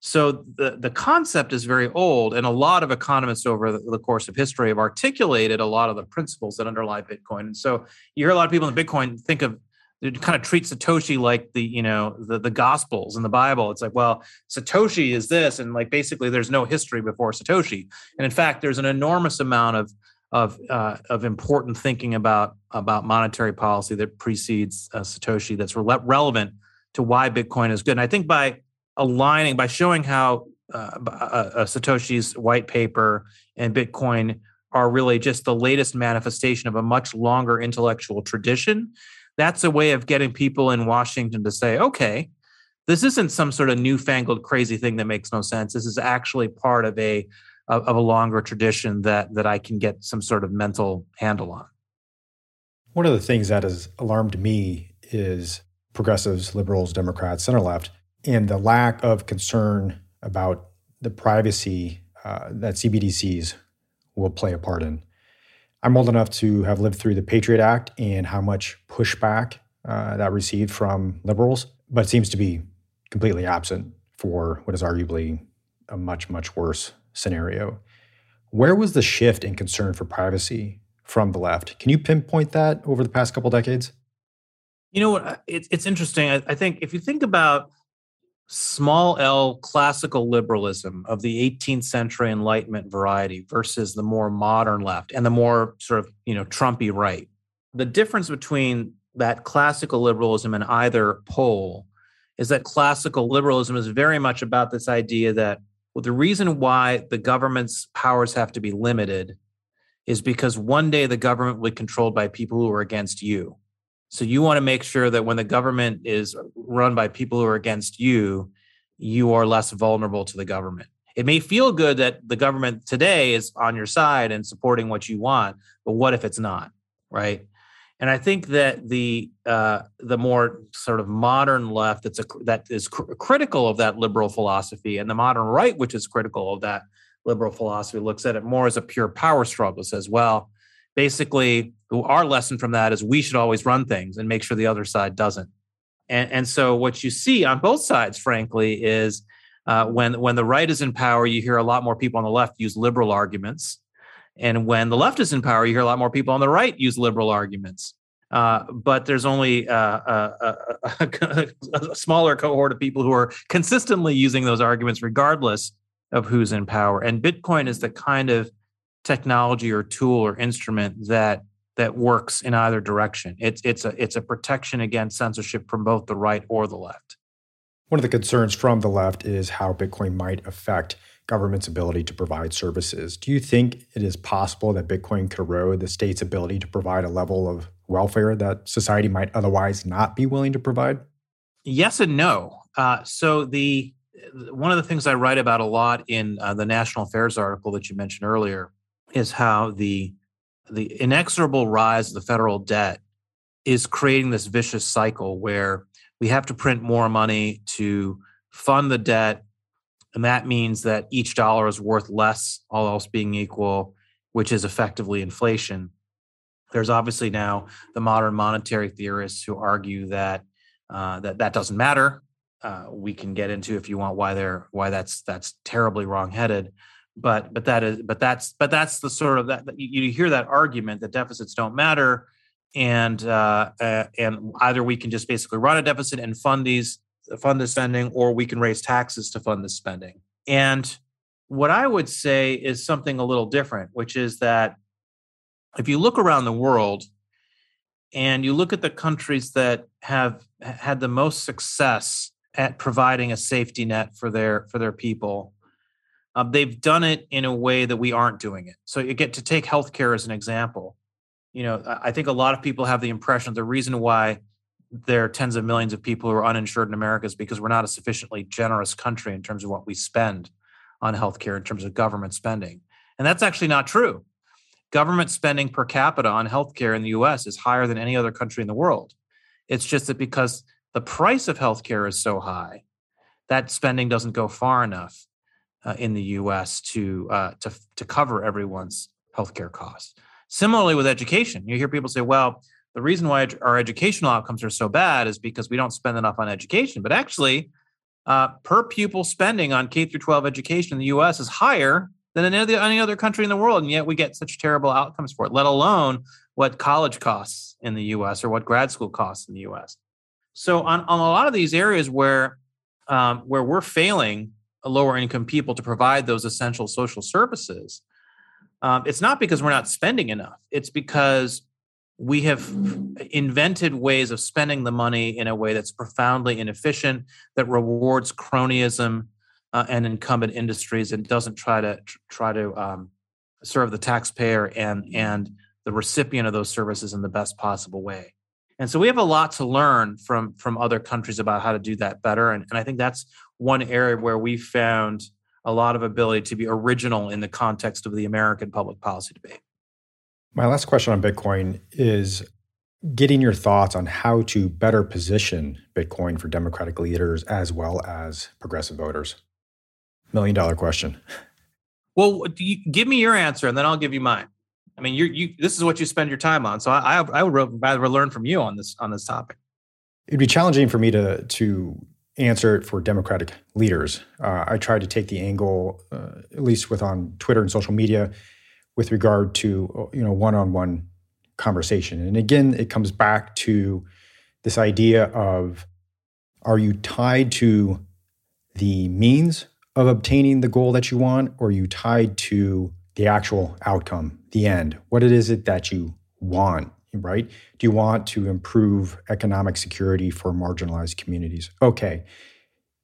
So the, the concept is very old, and a lot of economists over the, the, course of history have articulated a lot of the principles that underlie Bitcoin. And so you hear a lot of people in Bitcoin think of it kind of treat Satoshi like the you know the the Gospels and the Bible. It's like, well, Satoshi is this, and like basically there's no history before Satoshi. And in fact, there's an enormous amount of of uh, of important thinking about about monetary policy that precedes uh, Satoshi that's re- relevant to why Bitcoin is good. And I think by aligning by showing how uh, uh, Satoshi's white paper and Bitcoin are really just the latest manifestation of a much longer intellectual tradition that's a way of getting people in Washington to say, okay, this isn't some sort of newfangled crazy thing that makes no sense. This is actually part of a of a longer tradition that that I can get some sort of mental handle on. One of the things that has alarmed me is progressives, liberals, Democrats, center left, and the lack of concern about the privacy uh, that CBDCs will play a part in. I'm old enough to have lived through the Patriot Act and how much pushback uh, that received from liberals, but seems to be completely absent for what is arguably a much, much worse scenario. Where was the shift in concern for privacy from the left? Can you pinpoint that over the past couple decades? You know what? It's, interesting. I think if you think about small L classical liberalism of the 18th century Enlightenment variety versus the more modern left and the more sort of, you know, Trumpy right. The difference between that classical liberalism and either pole is that classical liberalism is very much about this idea that well, the reason why the government's powers have to be limited is because one day the government will be controlled by people who are against you. So you want to make sure that when the government is run by people who are against you, you are less vulnerable to the government. It may feel good that the government today is on your side and supporting what you want, but what if it's not, right? And I think that the uh, the more sort of modern left that's a, that is cr- critical of that liberal philosophy, and the modern right, which is critical of that liberal philosophy, looks at it more as a pure power struggle. Says, well, basically, our lesson from that is we should always run things and make sure the other side doesn't. And, and so, what you see on both sides, frankly, is uh, when when the right is in power, you hear a lot more people on the left use liberal arguments and when the left is in power, you hear a lot more people on the right use liberal arguments. Uh, but there's only uh, a, a, a, a, smaller cohort of people who are consistently using those arguments, regardless of who's in power. And Bitcoin is the kind of technology or tool or instrument that that works in either direction. It's it's a it's a protection against censorship from both the right or the left. One of the concerns from the left is how Bitcoin might affect government's ability to provide services. Do you think it is possible that Bitcoin could erode the state's ability to provide a level of welfare that society might otherwise not be willing to provide? Yes and no. Uh, so the one of the things I write about a lot in uh, the National Affairs article that you mentioned earlier is how the the inexorable rise of the federal debt is creating this vicious cycle where we have to print more money to fund the debt and that means that each dollar is worth less, all else being equal, which is effectively inflation. There's obviously now the modern monetary theorists who argue that uh, that that doesn't matter. Uh, we can get into if you want why they're why that's that's terribly wrongheaded. But but that is but that's but that's the sort of that you, hear that argument that deficits don't matter, and uh, uh, and either we can just basically run a deficit and fund these fund the spending, or we can raise taxes to fund the spending. And what I would say is something a little different, which is that if you look around the world and you look at the countries that have had the most success at providing a safety net for their for their people, uh, they've done it in a way that we aren't doing it. So you get to take healthcare as an example. You know, I think a lot of people have the impression the reason why there are tens of millions of people who are uninsured in America is because we're not a sufficiently generous country in terms of what we spend on healthcare in terms of government spending. And that's actually not true. Government spending per capita on healthcare in the US is higher than any other country in the world. It's just that because the price of healthcare is so high, that spending doesn't go far enough uh, in the US to, uh, to, to cover everyone's healthcare costs. Similarly, with education, you hear people say, well, the reason why our educational outcomes are so bad is because we don't spend enough on education. But actually, uh, per pupil spending on K through 12 education in the U.S. is higher than in any, other country in the world, and yet we get such terrible outcomes for it. Let alone what college costs in the U.S. or what grad school costs in the U.S. So on, on a lot of these areas where um, where we're failing lower income people to provide those essential social services, um, it's not because we're not spending enough. It's because we have invented ways of spending the money in a way that's profoundly inefficient, that rewards cronyism uh, and incumbent industries, and doesn't try to try to um, serve the taxpayer and and the recipient of those services in the best possible way. And so we have a lot to learn from from other countries about how to do that better. And, and I think that's one area where we found a lot of ability to be original in the context of the American public policy debate. My last question on Bitcoin is getting your thoughts on how to better position Bitcoin for Democratic leaders as well as progressive voters. Million dollar question. Well, you, give me your answer and then I'll give you mine. I mean, you you this is what you spend your time on, so I I, I would rather learn from you on this on this topic. It'd be challenging for me to to answer for Democratic leaders. Uh, I try to take the angle, uh, at least with on Twitter and social media, with regard to you know one-on-one conversation. And again, it comes back to this idea of are you tied to the means of obtaining the goal that you want, or are you tied to the actual outcome, the end? What it is it that you want, right? Do you want to improve economic security for marginalized communities? Okay.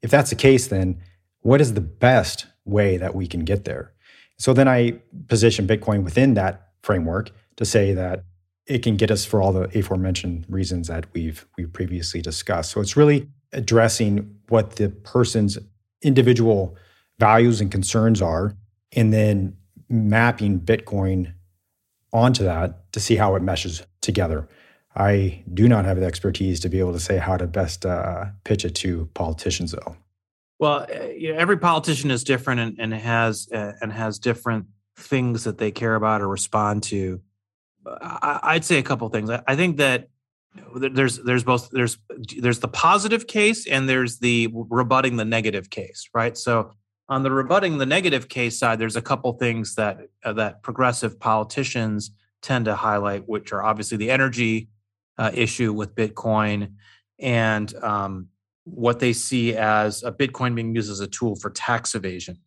If that's the case, then what is the best way that we can get there? So then I position Bitcoin within that framework to say that it can get us for all the aforementioned reasons that we've we've previously discussed. So it's really addressing what the person's individual values and concerns are and then mapping Bitcoin onto that to see how it meshes together. I do not have the expertise to be able to say how to best uh, pitch it to politicians, though. Well, eh, every politician is different and, and has uh, and has different things that they care about or respond to. I, would say a couple things. I, I think that there's there's both there's there's the positive case and there's the rebutting the negative case, right? So on the rebutting the negative case side, there's a couple things that uh, that progressive politicians tend to highlight, which are obviously the energy uh, issue with Bitcoin and um, what they see as a Bitcoin being used as a tool for tax evasion.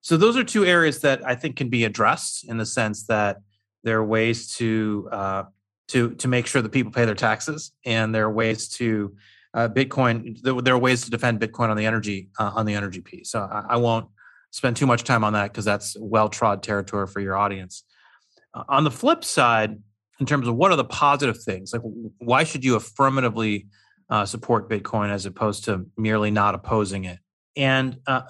So those are two areas that I think can be addressed in the sense that there are ways to uh, to to make sure that people pay their taxes, and there are ways to uh, Bitcoin. There, are ways to defend Bitcoin on the energy uh, on the energy piece. So I, I, won't spend too much time on that because that's well trod territory for your audience. On the flip side, in terms of what are the positive things, like why should you affirmatively uh, support Bitcoin as opposed to merely not opposing it? And uh,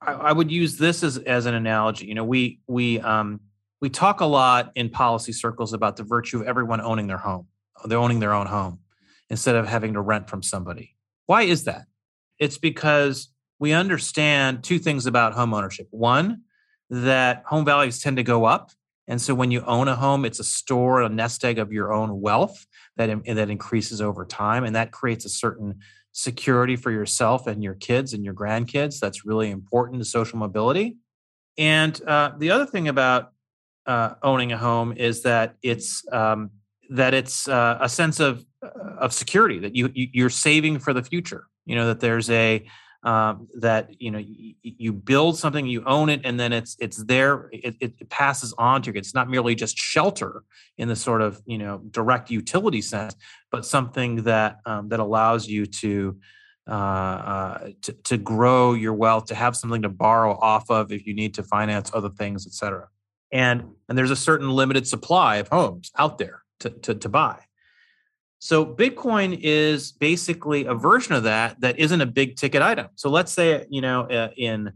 I, I, would use this as as an analogy. You know, we we um, we talk a lot in policy circles about the virtue of everyone owning their home. They're owning their own home instead of having to rent from somebody. Why is that? It's because we understand two things about home ownership. One, that home values tend to go up. And so when you own a home, it's a store, a nest egg of your own wealth that, that increases over time. And that creates a certain security for yourself and your kids and your grandkids. That's really important to social mobility. And uh, the other thing about uh, owning a home is that it's um, that it's uh, a sense of uh, of security that you, you are saving for the future. You know that there's a um, that you know you, you, build something, you own it, and then it's it's there. It, it passes on to you. It's not merely just shelter in the sort of you know direct utility sense, but something that um, that allows you to uh, uh, to, to grow your wealth, to have something to borrow off of if you need to finance other things, et cetera and and there's a certain limited supply of homes out there to, to, to buy so bitcoin is basically a version of that that isn't a big ticket item. So let's say you know uh, in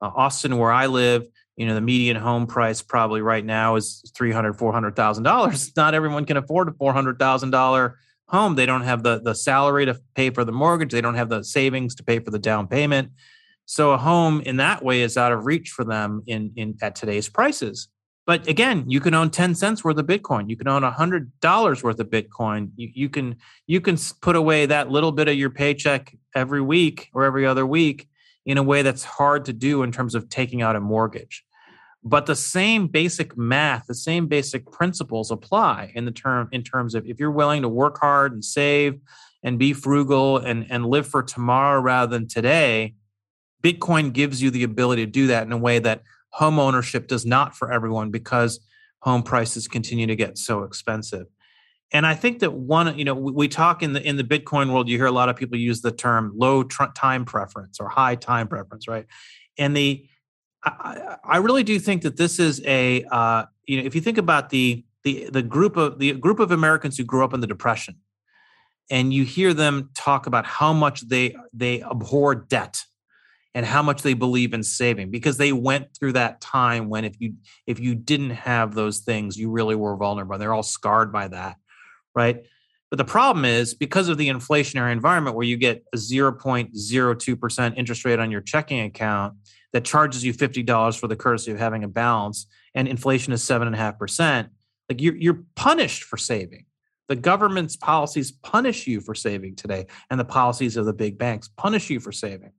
uh, austin where i live you know the median home price probably right now is 300 400000 dollars. Not everyone can afford a $400000 home. They don't have the, the salary to pay for the mortgage. They don't have the savings to pay for the down payment. So a home in that way is out of reach for them in, in at today's prices but again, you can own 10 cents worth of Bitcoin. You can own $100 worth of Bitcoin. You, you can you can put away that little bit of your paycheck every week or every other week in a way that's hard to do in terms of taking out a mortgage. But the same basic math, the same basic principles apply in the term in terms of if you're willing to work hard and save and be frugal and, and live for tomorrow rather than today, Bitcoin gives you the ability to do that in a way that home ownership does not for everyone because home prices continue to get so expensive. And I think that one, you know, we, talk in the in the Bitcoin world. You hear a lot of people use the term low tr- time preference or high time preference, right? And the I, I really do think that this is a uh, you know if you think about the the the group of the group of Americans who grew up in the Depression, and you hear them talk about how much they they abhor debt and how much they believe in saving because they went through that time when if you if you didn't have those things you really were vulnerable they're all scarred by that right but the problem is because of the inflationary environment where you get a 0.02% interest rate on your checking account that charges you $50 for the courtesy of having a balance and inflation is 7.5% like you're, you're punished for saving the government's policies punish you for saving today, and the policies of the big banks punish you for saving.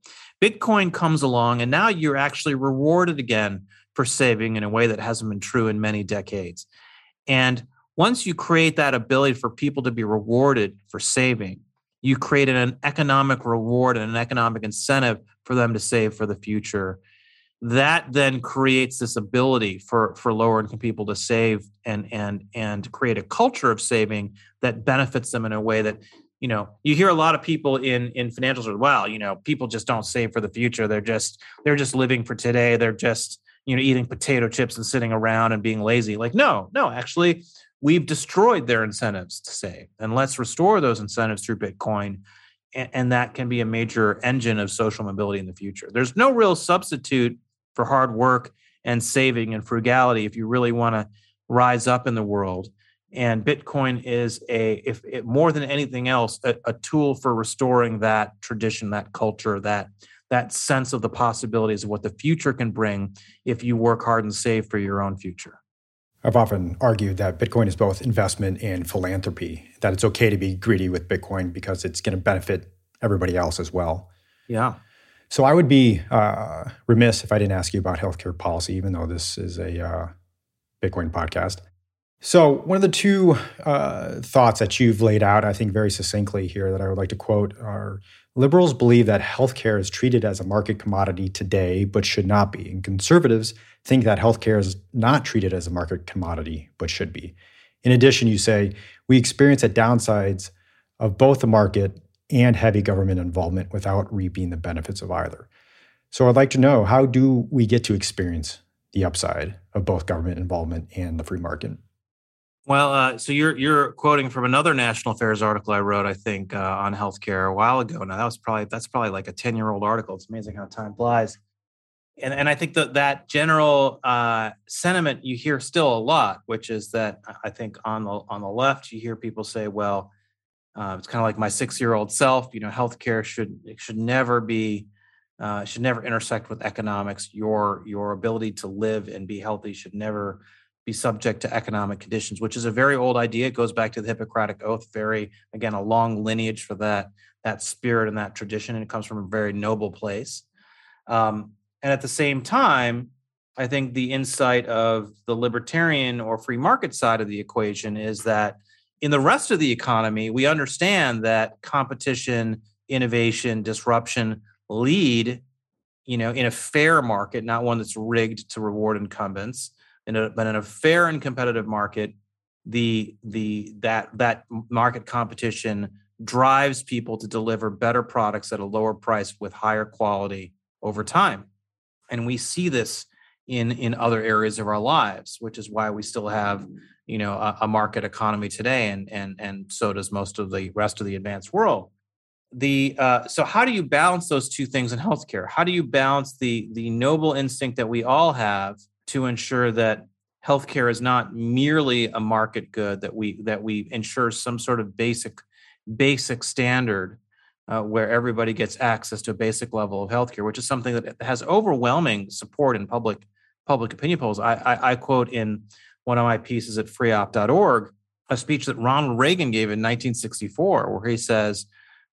Bitcoin comes along, and now you're actually rewarded again for saving in a way that hasn't been true in many decades. And once you create that ability for people to be rewarded for saving, you create an economic reward and an economic incentive for them to save for the future that then creates this ability for for lower income people to save and and and create a culture of saving that benefits them in a way that you know you hear a lot of people in in financials as well you know people just don't save for the future. They're just they're just living for today. They're just you know eating potato chips and sitting around and being lazy. Like no no actually we've destroyed their incentives to save. And let's restore those incentives through bitcoin and, and that can be a major engine of social mobility in the future. There's no real substitute for hard work and saving and frugality if you really want to rise up in the world. And Bitcoin is a, if it, more than anything else, a, a tool for restoring that tradition, that culture, that that sense of the possibilities of what the future can bring if you work hard and save for your own future. I've often argued that Bitcoin is both investment and philanthropy, that it's okay to be greedy with Bitcoin because it's going to benefit everybody else as well. Yeah. So I would be uh, remiss if I didn't ask you about healthcare policy, even though this is a uh, Bitcoin podcast. So one of the two uh, thoughts that you've laid out, I think very succinctly here, that I would like to quote are liberals believe that healthcare is treated as a market commodity today, but should not be, and conservatives think that healthcare is not treated as a market commodity, but should be. In addition, you say we experience the downsides of both the market and heavy government involvement without reaping the benefits of either. So I'd like to know how do we get to experience the upside of both government involvement and the free market? Well, uh, so you're you're quoting from another national affairs article I wrote, I think, uh, on healthcare a while ago. Now that was probably that's probably like a ten year old article. It's amazing how time flies, and and I think that that general uh, sentiment you hear still a lot, which is that I think on the on the left you hear people say, well, uh, it's kind of like my six-year-old self. You know, healthcare should should never be uh, should never intersect with economics. Your your ability to live and be healthy should never be subject to economic conditions, which is a very old idea. It goes back to the Hippocratic Oath. Very again a long lineage for that that spirit and that tradition, and it comes from a very noble place. Um, and at the same time, I think the insight of the libertarian or free market side of the equation is that in the rest of the economy, we understand that competition, innovation, disruption lead, you know, in a fair market, not one that's rigged to reward incumbents, in a, but in a fair and competitive market, the the that that market competition drives people to deliver better products at a lower price with higher quality over time. And we see this in in other areas of our lives, which is why we still have you know a, a, market economy today and and and so does most of the rest of the advanced world. The uh, so how do you balance those two things in healthcare? How do you balance the the noble instinct that we all have to ensure that healthcare is not merely a market good that we that we ensure some sort of basic basic standard uh, where everybody gets access to a basic level of healthcare which is something that has overwhelming support in public public opinion polls. I, I, I quote in one of my pieces at freopp.org, a speech that Ronald Reagan gave in 1964, where he says,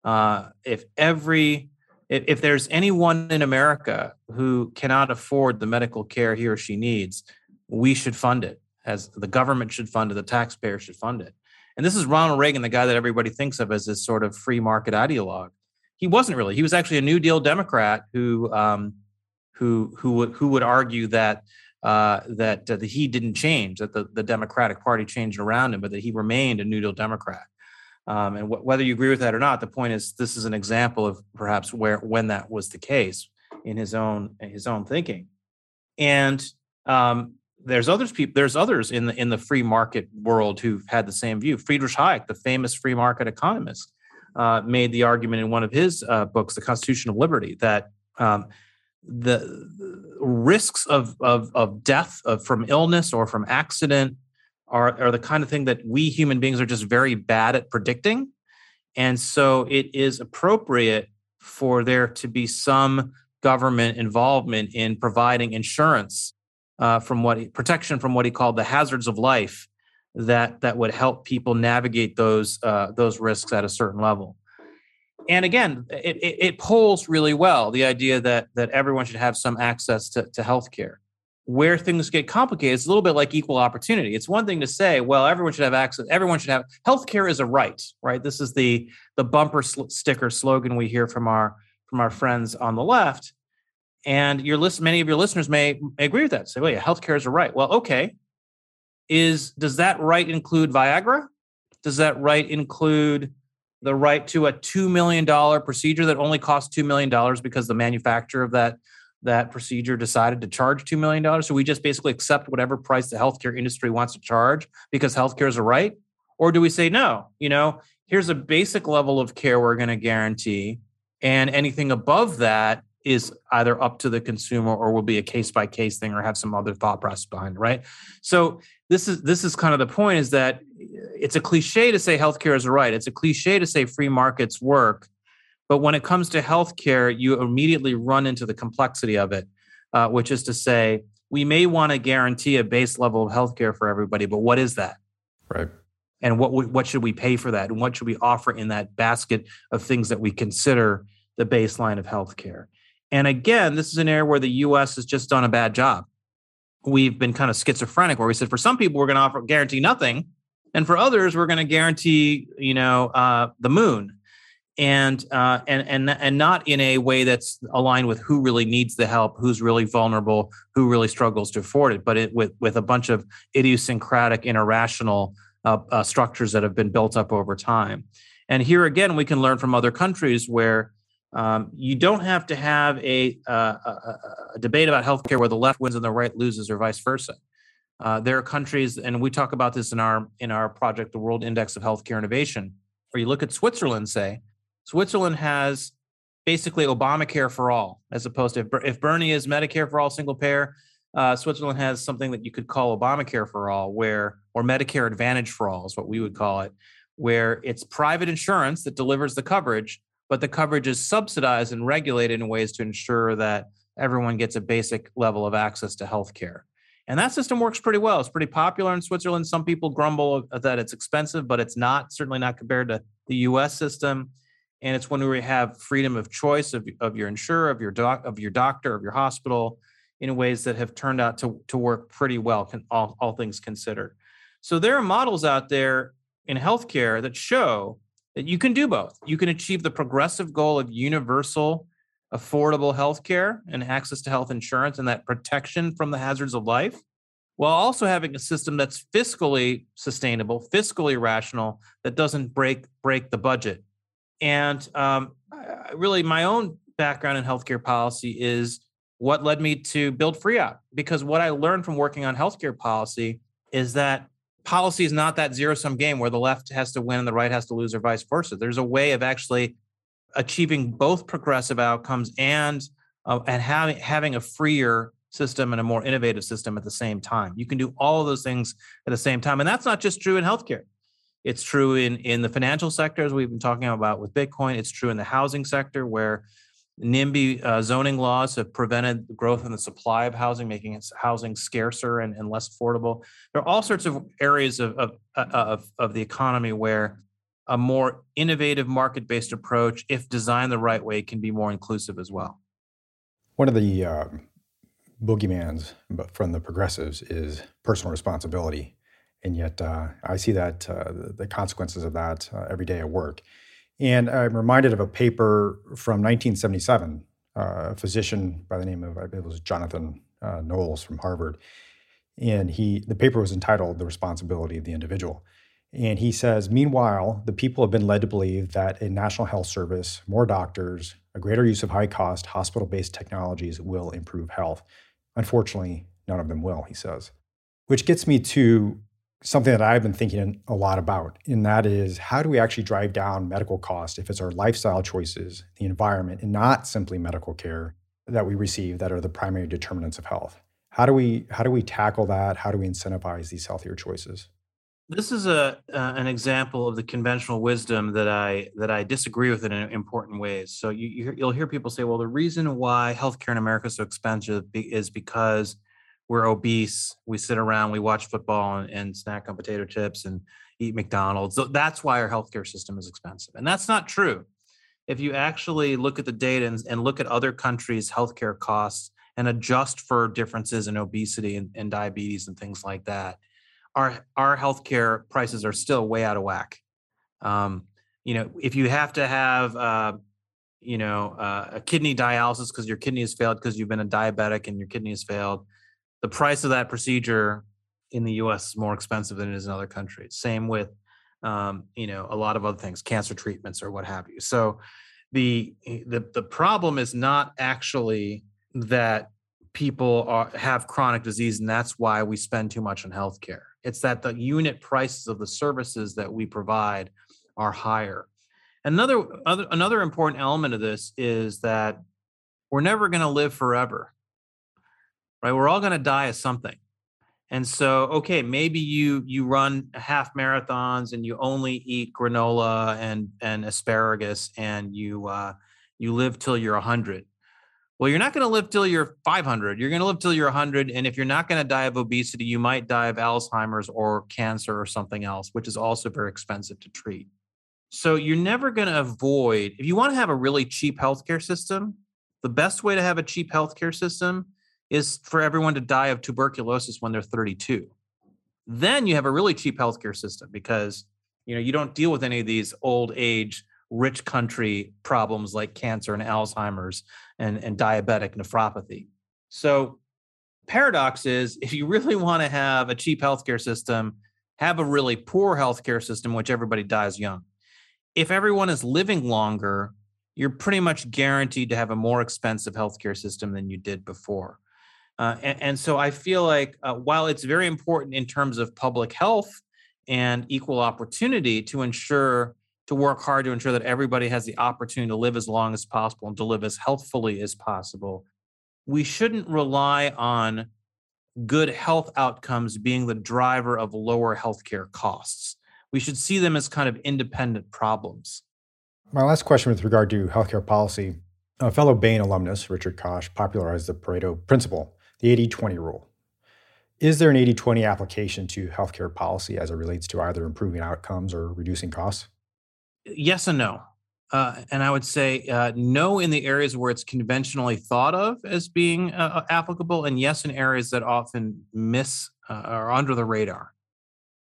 uh, if every if, if there's anyone in America who cannot afford the medical care he or she needs, we should fund it. As the government should fund it, the taxpayer should fund it. And this is Ronald Reagan, the guy that everybody thinks of as this sort of free market ideologue. He wasn't really. He was actually a New Deal Democrat who um, who who would who would argue that uh, that, uh, that he didn't change, that the, the Democratic Party changed around him, but that he remained a New Deal Democrat. Um, and wh- whether you agree with that or not, the point is this is an example of perhaps where when that was the case in his own in his own thinking. And um, there's others people there's others in the in the free market world who've had the same view. Friedrich Hayek, the famous free market economist, uh, made the argument in one of his uh, books, The Constitution of Liberty, that um, the risks of of, of death of, from illness or from accident are, are the kind of thing that we human beings are just very bad at predicting and so it is appropriate for there to be some government involvement in providing insurance uh, from what he, protection from what he called the hazards of life that that would help people navigate those uh, those risks at a certain level and again, it, it, it, really well the idea that that everyone should have some access to, to healthcare. Where things get complicated, it's a little bit like equal opportunity. It's one thing to say, well, everyone should have access. Everyone should have healthcare is a right, right? This is the the bumper sl- sticker slogan we hear from our from our friends on the left. And your list, many of your listeners may agree with that. Say, well, yeah, healthcare is a right. Well, okay. Is does that right include Viagra? Does that right include the right to a $2 million procedure that only costs $2 million because the manufacturer of that that procedure decided to charge $2 million. So we just basically accept whatever price the healthcare industry wants to charge because healthcare is a right? Or do we say, no, you know, here's a basic level of care we're going to guarantee. And anything above that is either up to the consumer or will be a case by case thing or have some other thought process behind it, right? So this is this is kind of the point is that it's a cliche to say healthcare is a right. It's a cliche to say free markets work, but when it comes to healthcare, you immediately run into the complexity of it, uh, which is to say, we may want to guarantee a base level of healthcare for everybody, but what is that? Right. And what what should we pay for that? And what should we offer in that basket of things that we consider the baseline of healthcare? And again, this is an area where the U.S. has just done a bad job. We've been kind of schizophrenic, where we said for some people we're going to offer guarantee nothing, and for others we're going to guarantee, you know, uh, the moon and uh, and and and not in a way that's aligned with who really needs the help, who's really vulnerable, who really struggles to afford it, but it, with with a bunch of idiosyncratic, irrational uh, uh, structures that have been built up over time. And here again, we can learn from other countries where um, you don't have to have a, uh, a, a, debate about healthcare where the left wins and the right loses, or vice versa. Uh, there are countries, and we talk about this in our in our project, the World Index of Healthcare Innovation, where you look at Switzerland, say Switzerland has basically Obamacare for all, as opposed to if, Bernie is Medicare for all single payer, uh, Switzerland has something that you could call Obamacare for all, where or Medicare Advantage for all is what we would call it, where it's private insurance that delivers the coverage, but the coverage is subsidized and regulated in ways to ensure that everyone gets a basic level of access to health care. And that system works pretty well. It's pretty popular in Switzerland. Some people grumble that it's expensive, but it's not, certainly not compared to the US system and it's when we have freedom of choice of, of your insurer, of your doc, of your doctor, of your hospital, in ways that have turned out to, to work pretty well, all, all things considered. So there are models out there in healthcare that show that you can do both. You can achieve the progressive goal of universal, affordable healthcare and access to health insurance and that protection from the hazards of life, while also having a system that's fiscally sustainable, fiscally rational, that doesn't break break the budget and um, really, my own background in healthcare policy is what led me to build FREOPP. Because what I learned from working on healthcare policy is that policy is not that zero sum game where the left has to win and the right has to lose, or vice versa. There's a way of actually achieving both progressive outcomes and uh, and having having a freer system and a more innovative system at the same time. You can do all of those things at the same time, and that's not just true in healthcare. It's true in, in the financial sector, as we've been talking about with Bitcoin. It's true in the housing sector, where NIMBY uh, zoning laws have prevented growth in the supply of housing, making housing scarcer and, and less affordable. There are all sorts of areas of, of, uh, of, of the economy where a more innovative market based approach, if designed the right way, can be more inclusive as well. One of the uh, boogeymans from the progressives is personal responsibility. And yet, uh, I see that uh, the consequences of that uh, every day at work. And I'm reminded of a paper from 1977, uh, a physician by the name of, I believe it was Jonathan uh, Knowles from Harvard. And he, the paper was entitled The Responsibility of the Individual. And he says, meanwhile, the people have been led to believe that a national health service, more doctors, a greater use of high cost hospital based technologies will improve health. Unfortunately, none of them will, he says. Which gets me to something that I've been thinking a lot about, and that is how do we actually drive down medical costs if it's our lifestyle choices, the environment, and not simply medical care that we receive that are the primary determinants of health? How do we how do we tackle that? How do we incentivize these healthier choices? This is a uh, an example of the conventional wisdom that I that I disagree with in important ways. So you, you'll hear people say, "Well, the reason why healthcare in America is so expensive is because we're obese, we sit around, we watch football and, and snack on potato chips and eat McDonald's. So that's why our healthcare system is expensive. And that's not true. If you actually look at the data and, and look at other countries' healthcare costs and adjust for differences in obesity and, and diabetes and things like that, our our healthcare prices are still way out of whack. Um, you know, if you have to have uh, you know uh, a kidney dialysis because your kidney has failed because you've been a diabetic and your kidney has failed, the price of that procedure in the U.S. is more expensive than it is in other countries. Same with um, you know a lot of other things, cancer treatments or what have you. So the the the problem is not actually that people are, have chronic disease and that's why we spend too much on healthcare. It's that the unit prices of the services that we provide are higher. Another other, another important element of this is that we're never going to live forever. Right? We're all going to die of something. And so, okay, maybe you you run half marathons and you only eat granola and and asparagus and you uh, you live till you're 100. Well, you're not going to live till you're 500. You're going to live till you're 100. And if you're not going to die of obesity, you might die of Alzheimer's or cancer or something else, which is also very expensive to treat. So you're never going to avoid, if you want to have a really cheap healthcare system, the best way to have a cheap healthcare system is for everyone to die of tuberculosis when they're 32. Then you have a really cheap healthcare system because you know you don't deal with any of these old age rich country problems like cancer and Alzheimer's and, and diabetic nephropathy. So paradox is if you really want to have a cheap healthcare system, have a really poor healthcare system, which everybody dies young if everyone is living longer, you're pretty much guaranteed to have a more expensive healthcare system than you did before. Uh, and, and, so I feel like uh, while it's very important in terms of public health and equal opportunity to ensure to work hard to ensure that everybody has the opportunity to live as long as possible and to live as healthfully as possible, we shouldn't rely on good health outcomes being the driver of lower healthcare costs. We should see them as kind of independent problems. My last question with regard to healthcare policy. A fellow Bain alumnus, Richard Koch, popularized the Pareto principle, the 80 20 rule. Is there an 80 20 application to healthcare policy as it relates to either improving outcomes or reducing costs? Yes and no. Uh, and I would say uh, no in the areas where it's conventionally thought of as being uh, applicable, and yes in areas that often miss uh, or under the radar.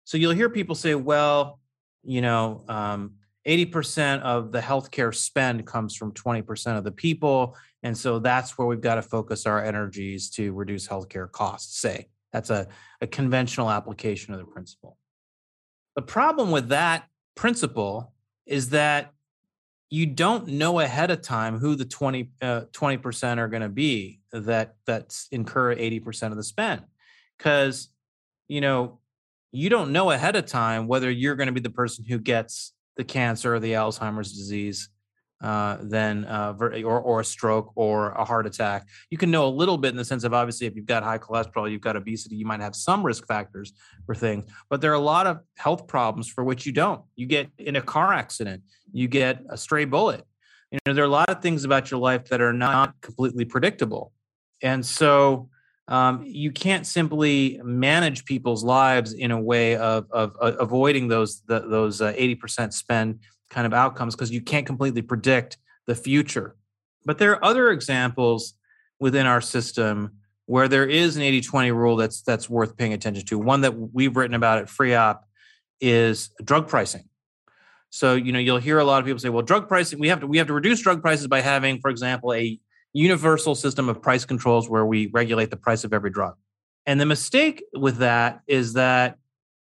So you'll hear people say, well, you know, um, 80% of the healthcare spend comes from 20% of the people. And so that's where we've got to focus our energies to reduce healthcare costs, say. That's a, a conventional application of the principle. The problem with that principle is that you don't know ahead of time who the 20 uh, percent are going to be that that's incur 80% of the spend because you know you don't know ahead of time whether you're going to be the person who gets the cancer or the Alzheimer's disease, uh, then uh, or or a stroke or a heart attack. You can know a little bit in the sense of obviously if you've got high cholesterol, you've got obesity, you might have some risk factors for things. But there are a lot of health problems for which you don't. You get in a car accident, you get a stray bullet. You know there are a lot of things about your life that are not completely predictable, and so um, you can't simply manage people's lives in a way of, of, of avoiding those the, those uh, 80% spend kind of outcomes because you can't completely predict the future. But there are other examples within our system where there is an 80-20 rule that's that's worth paying attention to. One that we've written about at FREOPP is drug pricing. So you know you'll hear a lot of people say, "Well, drug pricing we have to we have to reduce drug prices by having, for example, a universal system of price controls where we regulate the price of every drug. And the mistake with that is that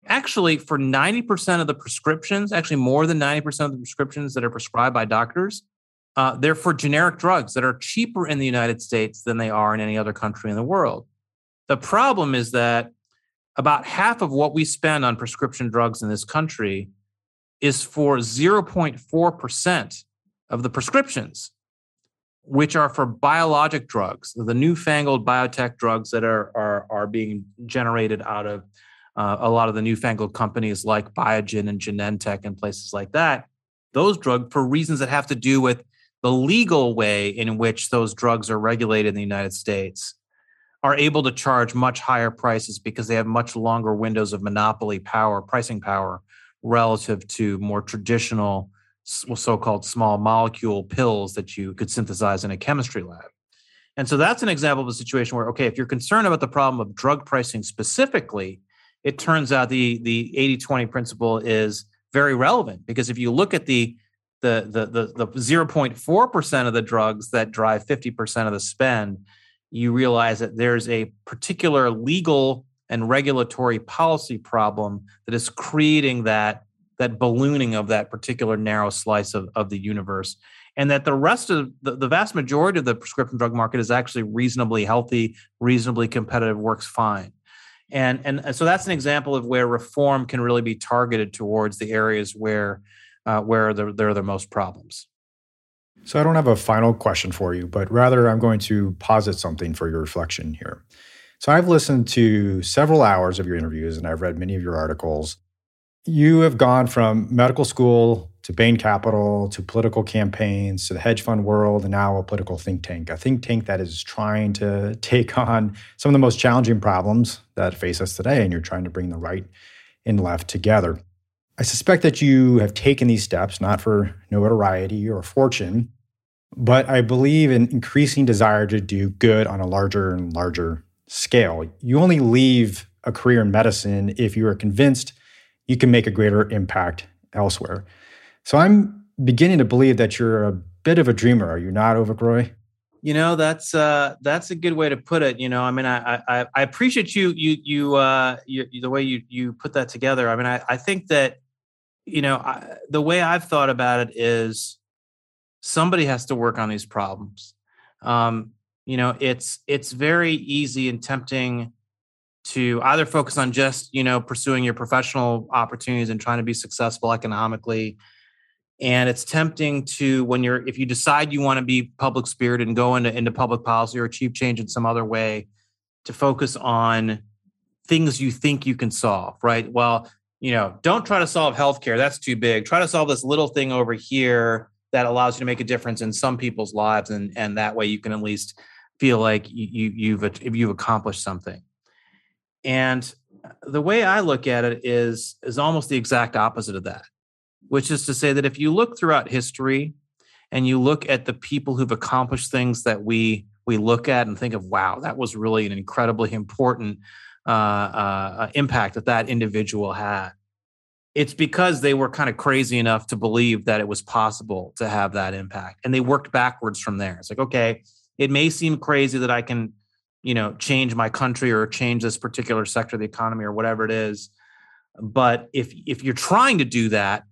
actually, for 90% of the prescriptions, actually more than 90% of the prescriptions that are prescribed by doctors, uh, they're for generic drugs that are cheaper in the United States than they are in any other country in the world. The problem is that about half of what we spend on prescription drugs in this country is for 0.4% of the prescriptions which are for biologic drugs, the newfangled biotech drugs that are are, are being generated out of uh, a lot of the newfangled companies like Biogen and Genentech and places like that. Those drugs, for reasons that have to do with the legal way in which those drugs are regulated in the United States, are able to charge much higher prices because they have much longer windows of monopoly power, pricing power, relative to more traditional so-called small molecule pills that you could synthesize in a chemistry lab. And so that's an example of a situation where, okay, if you're concerned about the problem of drug pricing specifically, it turns out the the 80-20 principle is very relevant because if you look at the the the the, the 0.4% of the drugs that drive 50% of the spend, you realize that there's a particular legal and regulatory policy problem that is creating that that ballooning of that particular narrow slice of, of the universe and that the rest of the, the vast majority of the prescription drug market is actually reasonably healthy reasonably competitive works fine and and so that's an example of where reform can really be targeted towards the areas where uh, where there, there are the most problems. So i don't have a final question for you but rather i'm going to posit something for your reflection here. So i've listened to several hours of your interviews and i've read many of your articles you have gone from medical school to Bain Capital to political campaigns to the hedge fund world and now a political think tank. A think tank that is trying to take on some of the most challenging problems that face us today. And you're trying to bring the right and left together. I suspect that you have taken these steps not for notoriety or fortune, but I believe in increasing desire to do good on a larger and larger scale. You only leave a career in medicine if you are convinced you can make a greater impact elsewhere. So I'm beginning to believe that you're a bit of a dreamer. Are you not, Avik Roy? You know, that's uh, that's a good way to put it. You know, I mean, I I, I appreciate you you you, uh, you the way you you put that together. I mean, I, I think that you know I, the way I've thought about it is somebody has to work on these problems. Um, you know, it's it's very easy and tempting to either focus on just you know pursuing your professional opportunities and trying to be successful economically. And it's tempting to when you're if you decide you want to be public spirited and go into, into public policy or achieve change in some other way to focus on things you think you can solve right? Well you know don't try to solve healthcare that's too big. Try to solve this little thing over here that allows you to make a difference in some people's lives and and that way you can at least feel like you, you've if you've accomplished something and the way I look at it is is almost the exact opposite of that, which is to say that if you look throughout history and you look at the people who've accomplished things that we we look at and think of, wow, that was really an incredibly important uh, uh, impact that that individual had. It's because they were kind of crazy enough to believe that it was possible to have that impact, and they worked backwards from there. It's like, okay, it may seem crazy that I can you know change my country or change this particular sector of the economy or whatever it is. But if if you're trying to do that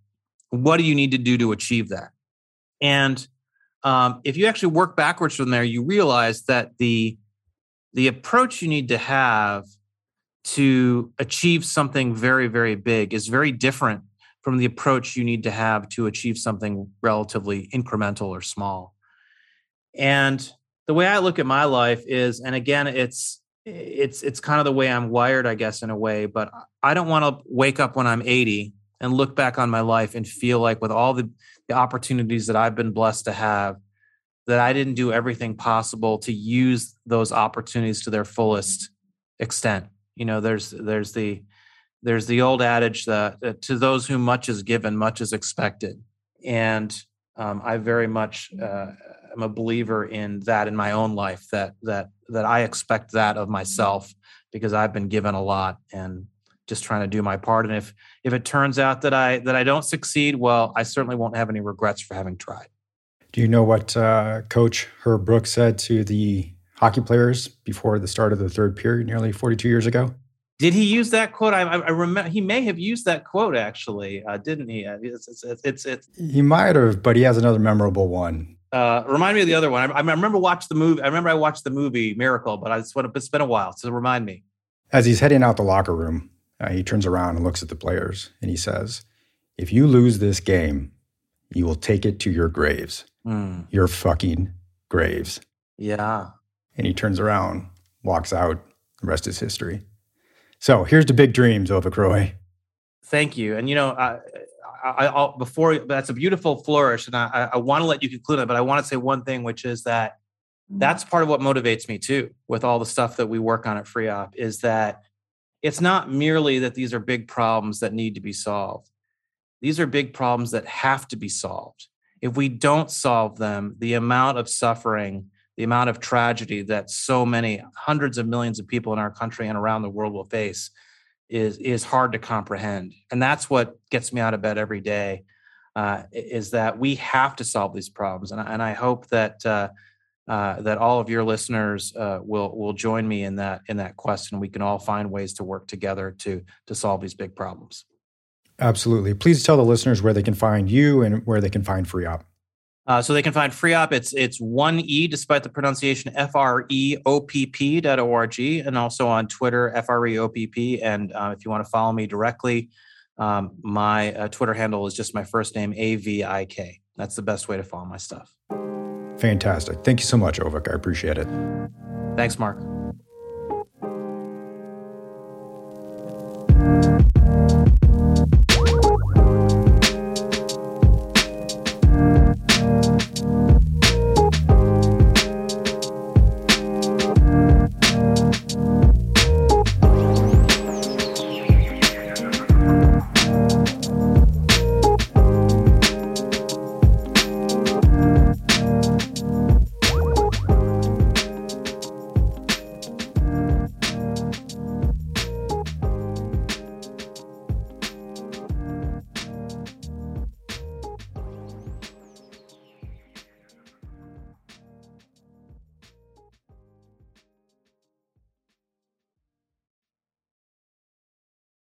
what do you need to do to achieve that? And um, if you actually work backwards from there you realize that the the approach you need to have to achieve something very very big is very different from the approach you need to have to achieve something relatively incremental or small. And the way I look at my life is, and again, it's it's it's kind of the way I'm wired, I guess, in a way. But I don't want to wake up when I'm 80 and look back on my life and feel like, with all the, the opportunities that I've been blessed to have, that I didn't do everything possible to use those opportunities to their fullest extent. You know, there's there's the there's the old adage that, that to those whom much is given, much is expected, and um, I very much uh, am a believer in that in my own life that that that I expect that of myself because I've been given a lot and just trying to do my part and if if it turns out that I that I don't succeed well I certainly won't have any regrets for having tried. Do you know what uh, coach Herb Brooks said to the hockey players before the start of the third period nearly 42 years ago? Did he use that quote? I, I remember he may have used that quote actually, uh, didn't he? It's, it's, it's, it's, it's, he might have, but he has another memorable one. Uh, remind me of the other one. I, I remember watched the movie. I remember I watched the movie Miracle, but I, it's, it's been a while. So remind me. As he's heading out the locker room, uh, he turns around and looks at the players and he says, "If you lose this game, you will take it to your graves. Mm. Your fucking graves." Yeah. And he turns around, walks out. The rest is history. So here's the big dreams, Avik Roy. Thank you. And you know, I, I, will before that's a beautiful flourish, and I, I want to let you conclude it, but I want to say one thing, which is that mm-hmm. that's part of what motivates me too, with all the stuff that we work on at FREOPP, is that it's not merely that these are big problems that need to be solved. These are big problems that have to be solved. If we don't solve them, the amount of suffering the amount of tragedy that so many hundreds of millions of people in our country and around the world will face is is hard to comprehend. And that's what gets me out of bed every day uh, is that we have to solve these problems. And, and i hope that uh, uh, that all of your listeners uh, will will join me in that in that quest and we can all find ways to work together to to solve these big problems. Absolutely. Please tell the listeners where they can find you and where they can find FREOPP uh, so they can find FREOPP. It's it's one e despite the pronunciation F R E O P P dot O R G, and also on Twitter F R E O P P. And uh, if you want to follow me directly, um, my uh, Twitter handle is just my first name A V I K. That's the best way to follow my stuff. Fantastic. Thank you so much, Avik. I appreciate it. Thanks, Mark.